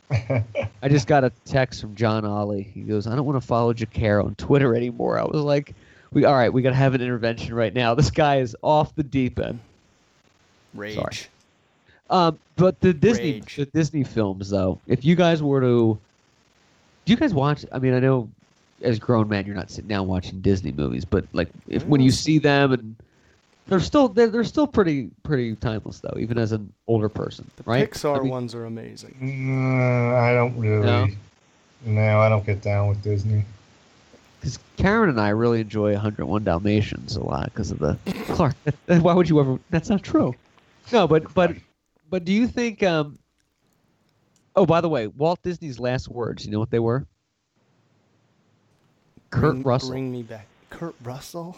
[LAUGHS] I just got a text from John Ollie. He goes, "I don't want to follow Jacaro on Twitter anymore." I was like, "We all right? We gotta have an intervention right now. This guy is off the deep end." Rage. Um, but the Disney Rage. the Disney films though, if you guys were to, do you guys watch? I mean, I know as grown men you're not sitting down watching Disney movies, but like if when you see them and they're still they're, they're still pretty pretty timeless though, even as an older person, The right? Pixar I mean, ones are amazing. Mm, I don't really. No? No? I don't get down with Disney. Because Karen and I really enjoy 101 Dalmatians a lot because of the Clark. [LAUGHS] Why would you ever? That's not true. No, but but but do you think? um Oh, by the way, Walt Disney's last words. You know what they were? Kurt Bring- Russell. Bring me back. Kurt Russell?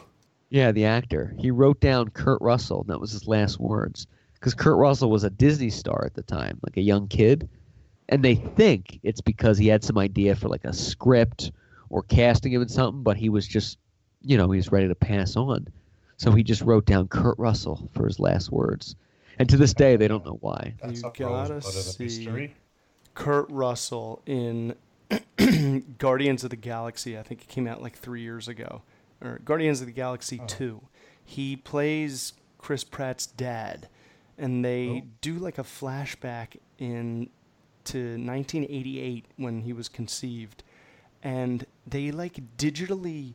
Yeah, the actor. He wrote down Kurt Russell, and that was his last words. Because Kurt Russell was a Disney star at the time, like a young kid. And they think it's because he had some idea for like a script or casting him in something, but he was just, you know, he was ready to pass on. So he just wrote down Kurt Russell for his last words. And to this day, they don't know why. That's You a gotta rosebud of the see- Kurt Russell in [CLEARS THROAT] Guardians of the Galaxy. I think it came out like three years ago. Or Guardians of the Galaxy 2. He plays Chris Pratt's dad. And they oh. do like a flashback in to 1988 when he was conceived. And they like digitally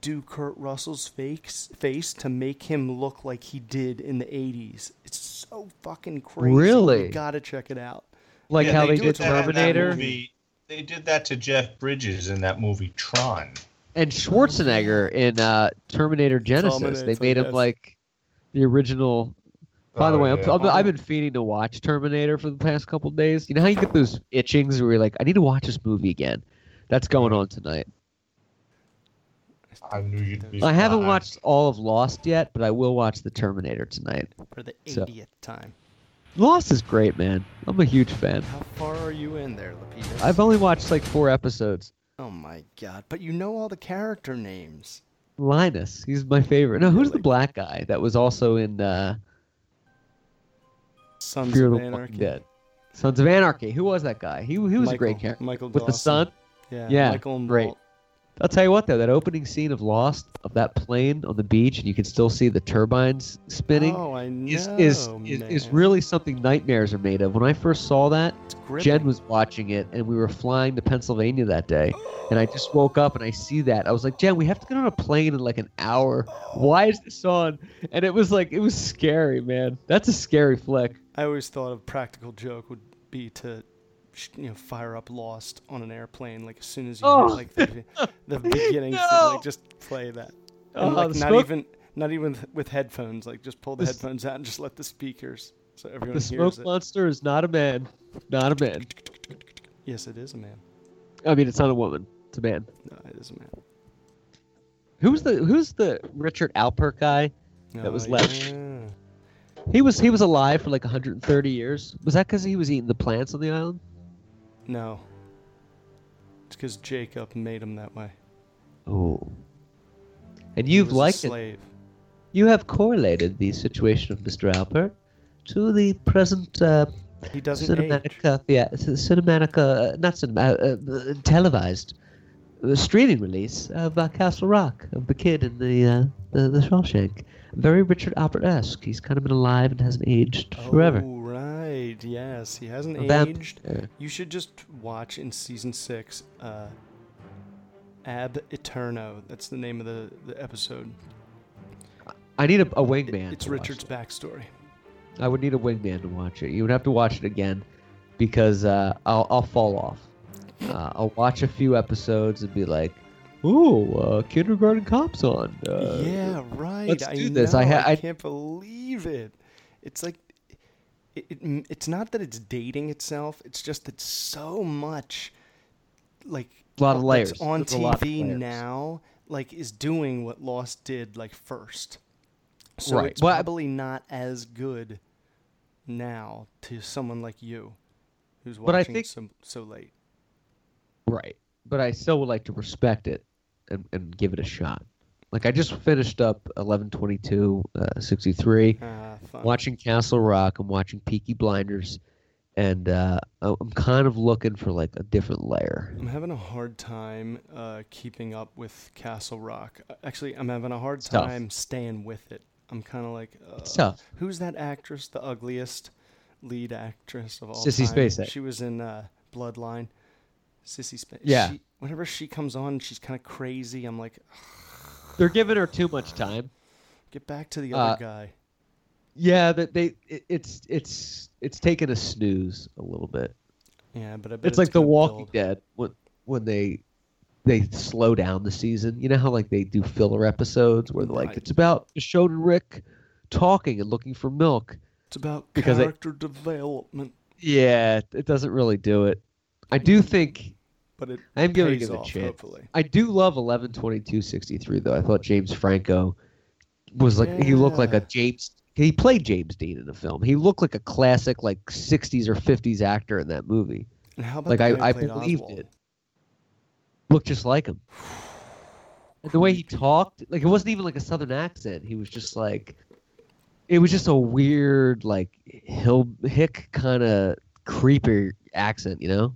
do Kurt Russell's face face to make him look like he did in the 80s. It's so fucking crazy. Really? You gotta check it out. Like Yeah, how they, do did that that Terminator movie- They did that to Jeff Bridges in that movie Tron. and Schwarzenegger in uh, Terminator Genisys. They made him yes. like the original By the Oh, way, I'm, yeah. I'm, I've been feeding to watch Terminator for the past couple days. You know how you get those itchings where you're like, I need to watch this movie again. That's going on tonight. I knew you'd be. I haven't watched all of Lost yet, but I will watch the Terminator tonight. for the So- 80th time. Lost is great, man. I'm a huge fan. How far are you in there, Lapidus? I've only watched like four episodes. Oh my god! But you know all the character names. Linus, he's my favorite. No, who's the black guy that was also in uh, Sons Fear of Anarchy. Dead? Sons of Anarchy. Who was that guy? He he was a great character Michael with the Dawson. son. Yeah. Yeah, Michael and great. Walt. I'll tell you what though, that opening scene of Lost of that plane on the beach, and you can still see the turbines spinning. Oh, I know. is is, is, is really something nightmares are made of. When I first saw that, Jen was watching it, and we were flying to Pennsylvania that day, and I just woke up and I see that. I was like, Jen, we have to get on a plane in like an hour. Why is this on? And it was like, it was scary, man. That's a scary flick. I always thought a practical joke would be to, you know, fire up Lost on an airplane like as soon as you Oh. hit, like the, [LAUGHS] the beginning, No. like just play that, Oh, like not smoke- even not even with- headphones, like just pull the The headphones out and just let the speakers so everyone The hears smoke it. monster is not a man. Not a man. Yes, it is a man. I mean, it's not a woman. It's a man. No, it is a man. Who's the Who's the Richard Alpert guy? That Oh, was left. yeah. He was he was alive for like 130 years. Was that because he was eating the plants on the island? No. It's because Jacob made him that way. Oh. And you've liked it. You have correlated the situation of Mr. Alpert to the present uh, He doesn't age. cinematic, uh, yeah, cinematic, uh, not cinematic, uh, uh, televised uh, streaming release of uh, Castle Rock of the kid in the uh, the, the Shawshank. Very Richard Alpert-esque. He's kind of been alive and hasn't aged forever. Oh, right. Yes, he hasn't aged. You should just watch in season six, uh, Ab Eterno. That's the name of the, the episode. I need a, a It- wingman. it's to watch Richard's backstory. I would need a wingman to watch it. You would have to watch it again because uh, I'll I'll fall off. Uh, I'll watch a few episodes and be like, "Ooh, uh, kindergarten cops on." Uh, yeah, right. let's I do this. I ha- I, I- can't believe it. It's like, it, it, it's not that it's dating itself. It's just that so much, like, A lot of layers. on There's a lot of TV layers. now, like, is doing what Lost did, like, first. So Right. it's Well, probably not as good now to someone like you, who's But I watching think- so so late. Right. But I still would like to respect it and, and give it a shot. Like I just finished up 1122 uh, 63 Ah, watching Castle Rock, I'm watching Peaky Blinders and uh, I- I'm kind of looking for like a different layer. I'm having a hard time uh, keeping up with Castle Rock. Uh, Actually, I'm having a hard It's tough. time staying with it. I'm kind of like, uh, tough. who's that actress, the ugliest lead actress of all Sissy time? Spacek. She was in uh, Bloodline. Sissy Spacek. Yeah. She, whenever she comes on, she's kind of crazy. I'm like, They're giving her too much time. get back to the Uh, other guy. Yeah, that they it, it's it's it's taken a snooze a little bit. Yeah, but I bet It's, like The Walking build. Dead when when they they slow down the season. You know how like they do filler episodes where like Right. it's about and Rick talking and looking for milk. It's about because character development, Yeah, it- it doesn't really do it. I do think but it I'm giving it a off, chance. hopefully. I do love 11 22 63 though. I thought James Franco was like he looked like a James he played James Dean in the film. He looked like a classic like 60s or 50s actor in that movie. And how about Like I, I believed Oswald? it. Looked just like him. And the way he [SIGHS] talked, like it wasn't even like a southern accent. He was just like it was just a weird like hill hick kind of creepy accent, you know?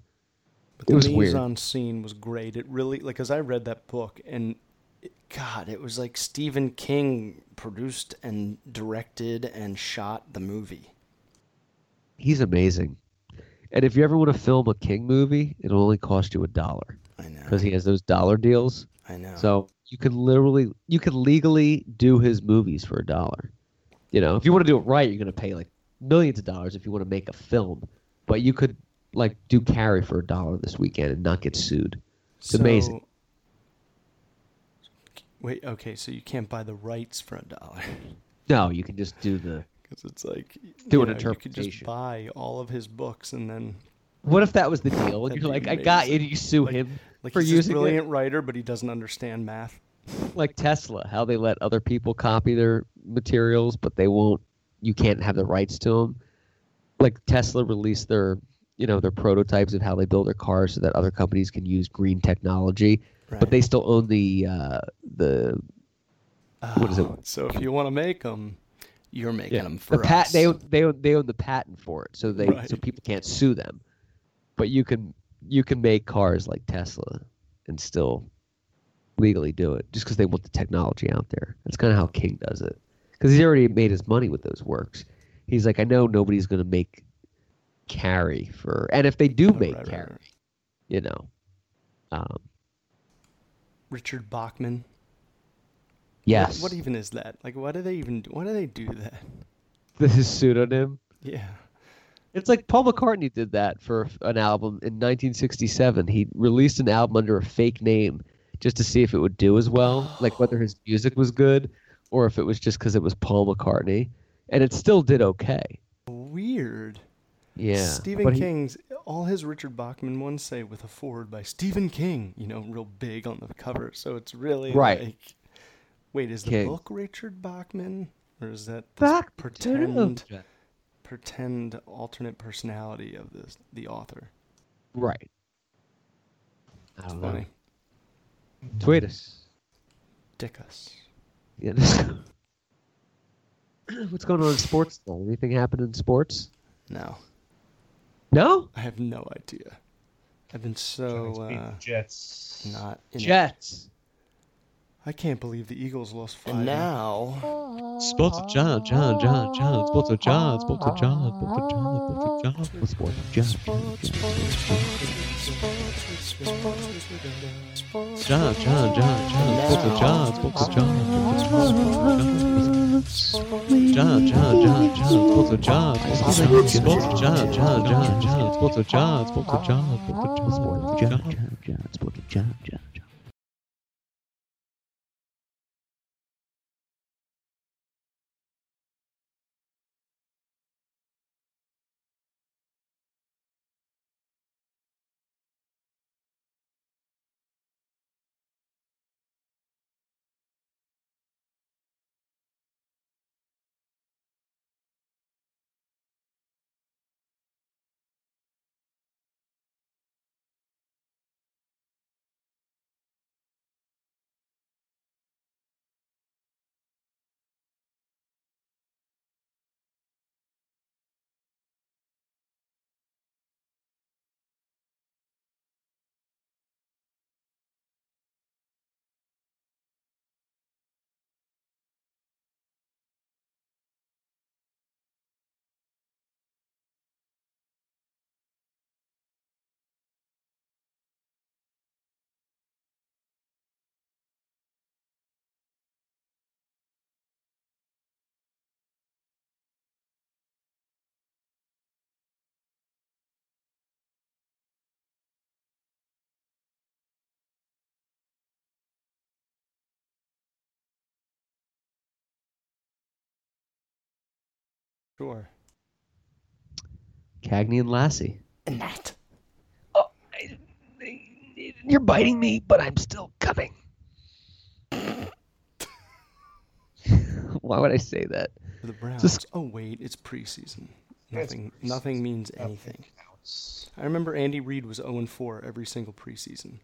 But It the was weird. en scene was great. It really like as I read that book and it, God, it was like Stephen King produced and directed and shot the movie. He's amazing. And if you ever want to film a King movie, it'll only cost you a dollar I know. because he has those dollar deals. I know. So you can literally, you can legally do his movies for a dollar. You know, if you want to do it right, you're going to pay like millions of dollars if you want to make a film. But you could like do Carrie for a dollar this weekend and not get sued. It's amazing. Wait, okay, so you can't buy the rights for a dollar No, you can just do the. because it's like Do an know, You could just buy all of his books and then What if that was the deal? You're like, I got you. amazing. and You sue Like- him like for he's using it. brilliant writer, but he doesn't understand math. like Tesla, how they let other people copy their materials, but they won't. You can't have the rights to them. Like Tesla released their, you know, their prototypes of how they build their cars, so that other companies can use green technology, Right. but they still own the uh, the what is it? Oh, So if you want to make them, you're making them for the pat. us. They own, they own, they own the patent for it, so they so people can't sue them. But you can you can make cars like Tesla, and still legally do it just because they want the technology out there. That's kind of how King does it because he's already made his money with those works. He's like, I know nobody's going to make Carrie for, and if they do Oh, make right, Carrie, right. you know, um, Richard Bachman. yes, What, what even is that? Like, why do they even? Why do they do that? this is pseudonym. Yeah. It's like Paul McCartney did that for an album in 1967. He released an album under a fake name just to see if it would do as well, [GASPS] like whether his music was good or if it was just because it was Paul McCartney, and it still did okay. Weird. Yeah, Stephen but he- King's all his Richard Bachman ones say with a forward by Stephen King, you know, real big on the cover. So it's really Right. like Wait, is the King. book Richard Bachman? Or is that this Back pretend pretend alternate personality of this the author? right. I don't know. funny. Tweet us. Dick us. Yeah. [LAUGHS] What's going on in sports? Though? Anything happen in sports? No. No. I have no idea. I've been so uh, Jets. not in it. Jets. I can't believe the Eagles lost five. And now, Sports of John, John, John, John. Sports of John, Sports of John, Sports of John, Sports of John, Sports of John. John, John, John, John. Sports of John, Sports of John, Sports of John. John, John, John, John. Sports of John, Sports of John. John, John, John. Sports of John, Sports of John, Sports of John, Sports of John, John, John. Sports of John, John, Sure. Cagney and Lassie. And that. Oh, you're biting me, but I'm still coming. [LAUGHS] Why would I say that? For the Browns. Just- Oh wait, it's preseason. It's Nothing. preseason. Nothing means anything. I remember Andy Reid was 0 4 every single preseason.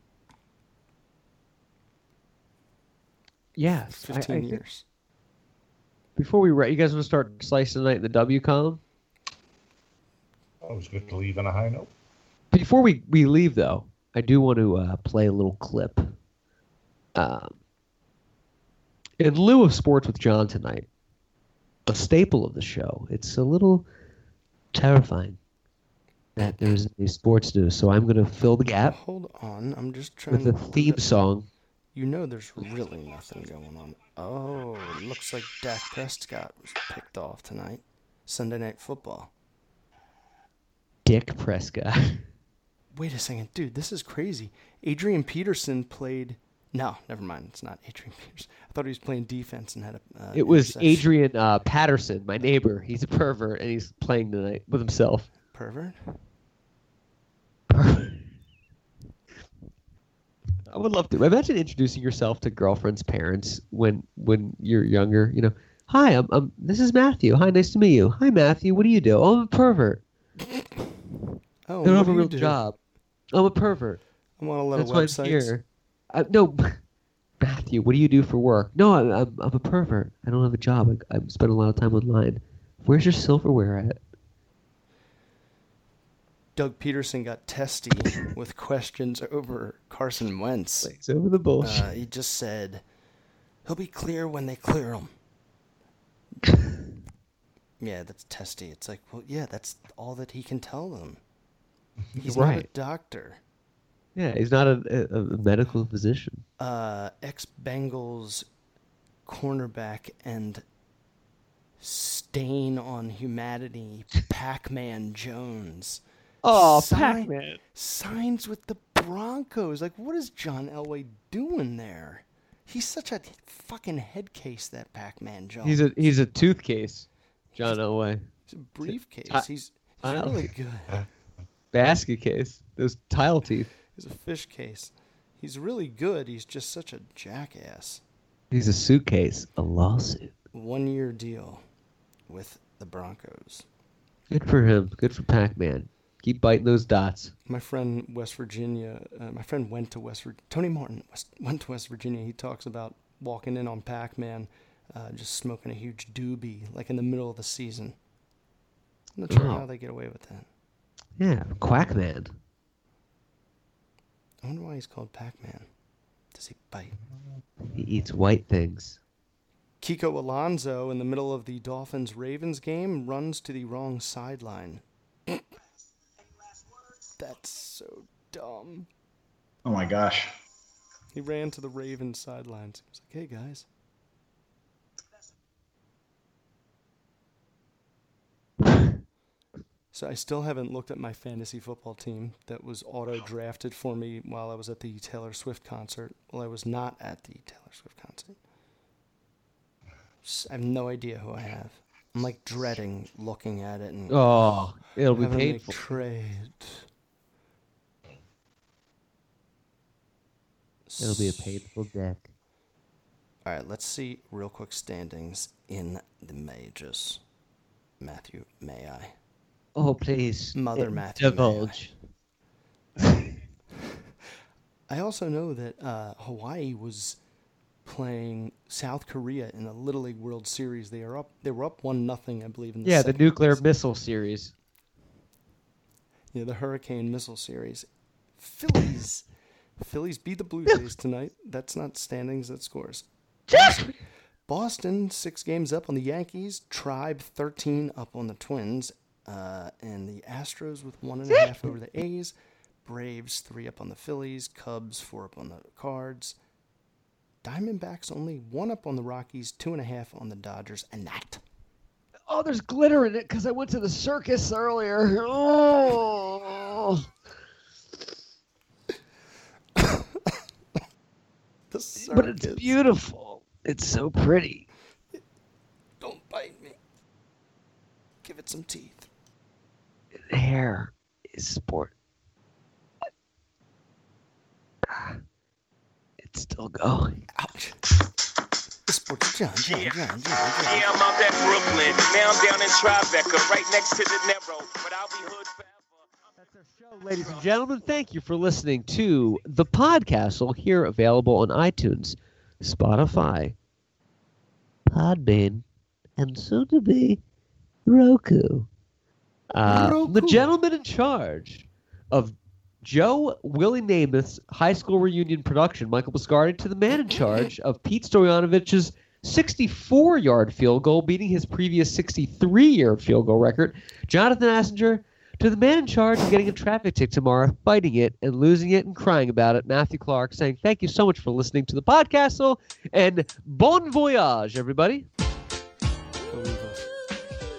Yes. I- I 15 think- years. Before we wrap, you guys want to start slicing tonight in the W column? Always good to leave on a high note. Before we, we leave, though, I do want to uh, play a little clip. Um, in lieu of Sports with John tonight, a staple of the show, it's a little terrifying that there's any sports news. So I'm going to fill the gap Hold on, I'm just trying with a to. theme song. You know, there's really nothing going on. Oh, it looks like Dak Prescott was picked off tonight. Sunday Night Football. Dick Prescott. [LAUGHS] Wait a second, dude, this is crazy. Adrian Peterson played. No, never mind. It's not Adrian [LAUGHS] Peterson. I thought he was playing defense and had a. Uh, It was. Adrian uh, Patterson, my neighbor. He's a pervert, and he's playing tonight with himself. Pervert? I would love to. Imagine introducing yourself to girlfriend's parents when when you're younger. You know, hi, I'm, I'm this is Matthew. Hi, nice to meet you. Hi, Matthew. What do you do? Oh, I'm a pervert. Oh, I don't have do a real do? job. I'm a pervert. I'm on a lot That's of why I'm websites. here. Uh, no, [LAUGHS] Matthew. What do you do for work? No, I'm, I'm I'm a pervert. I don't have a job. I, I spend a lot of time online. Where's your silverware at? Doug Pederson got testy with questions over Carson Wentz. It's over the bullshit. Uh, he just said he'll be clear when they clear him. [LAUGHS] yeah, that's testy. It's like, well, yeah, that's all that he can tell them. [LAUGHS] He's right. not a doctor. yeah, he's not a, a, a medical physician. Uh, ex Bengals cornerback and stain on humanity, Pac Man Jones. Oh, Sign- Pac-Man. signs with the Broncos. Like, what is John Elway doing there? He's such a fucking head case, that Pac-Man Jones. He's a he's a tooth case, John Elway. He's a briefcase. I- he's he's really [LAUGHS] good. Basket case. Those tile teeth. He's a fish case. He's really good. He's just such a jackass. He's a suitcase. A lawsuit. One year deal with the Broncos. Good for him. Good for Pac-Man. Keep biting those dots. My friend West Virginia, uh, my friend went to West Virginia. Tony Martin West, [LAUGHS] went to West Virginia. He talks about walking in on Pac-Man, uh, just smoking a huge doobie, like in the middle of the season. I'm not sure Wow. how they get away with that. Yeah, Quack Quackman. I wonder why he's called Pac-Man. Does he bite? He eats white things. Kiko Alonso, in the middle of the Dolphins Ravens game, runs to the wrong sideline. That's so dumb. Oh my gosh. He ran to the Ravens sidelines. He was like, hey guys. So I still haven't looked at my fantasy football team that was auto drafted for me while I was at the Taylor Swift concert. Well, I was not at the Taylor Swift concert. I have no idea who I have. I'm like dreading looking at it and Oh, it'll be having painful. trade. It'll be a painful deck. All right, let's see real quick standings in the majors. Matthew, may I? Oh, please. Mother uh, Matthew, may I? Divulge. [LAUGHS] I also know that uh, Hawaii was playing South Korea in the Little League World Series. They are up. They were up one nothing, I believe. In the Yeah, the nuclear missile series. Yeah, the Hurricane Missile Series. Phillies. Phillies beat the Blue Jays tonight. That's not standings, that's scores. Boston, six games up on the Yankees. Tribe, 13 up on the Twins. Uh, and the Astros with one and a half over the A's. Braves, three up on the Phillies. Cubs, four up on the Cards. Diamondbacks, only one up on the Rockies, two and a half on the Dodgers. And that. Oh, there's glitter in it because I went to the circus earlier. Oh. The circus. But it's beautiful. It's so pretty. Don't bite me. Give it some teeth. Hair is sport. It's still going. Ouch. The sports John, John, John, John, John. Yeah, I'm out at Brooklyn. Now I'm down in Tribeca, right next to the Narrow. But I'll be hood forever. Ladies and gentlemen, thank you for listening to the Podcastle here available on iTunes, Spotify, Podbean, and soon to be Roku. Uh, The gentleman in charge of Joe Willie Namath's high school reunion production, Michael Biscardi, to the man in charge of Pete Stoyanovich's 64 yard field goal, beating his previous 63 yard field goal record, Jonathan Assinger, to the man in charge of getting a traffic ticket tomorrow, fighting it and losing it and crying about it, Matthew Clark, saying thank you so much for listening to the podcast and bon voyage, everybody.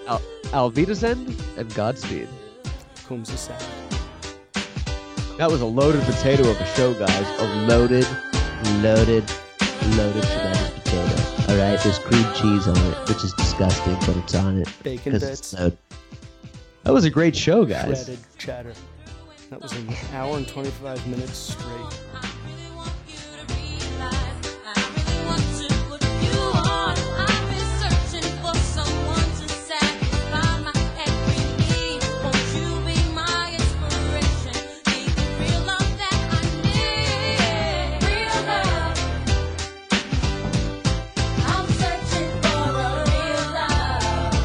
Al- Alvidazend and Godspeed. Comes the sound. That was a loaded potato of a show, guys. A loaded, loaded, loaded tremendous potato. All right, there's cream cheese on it, which is disgusting, but it's on it. Bacon 'cause bits. it's loaded. That was a great show, guys. Shredded chatter. That was an hour and 25 minutes straight.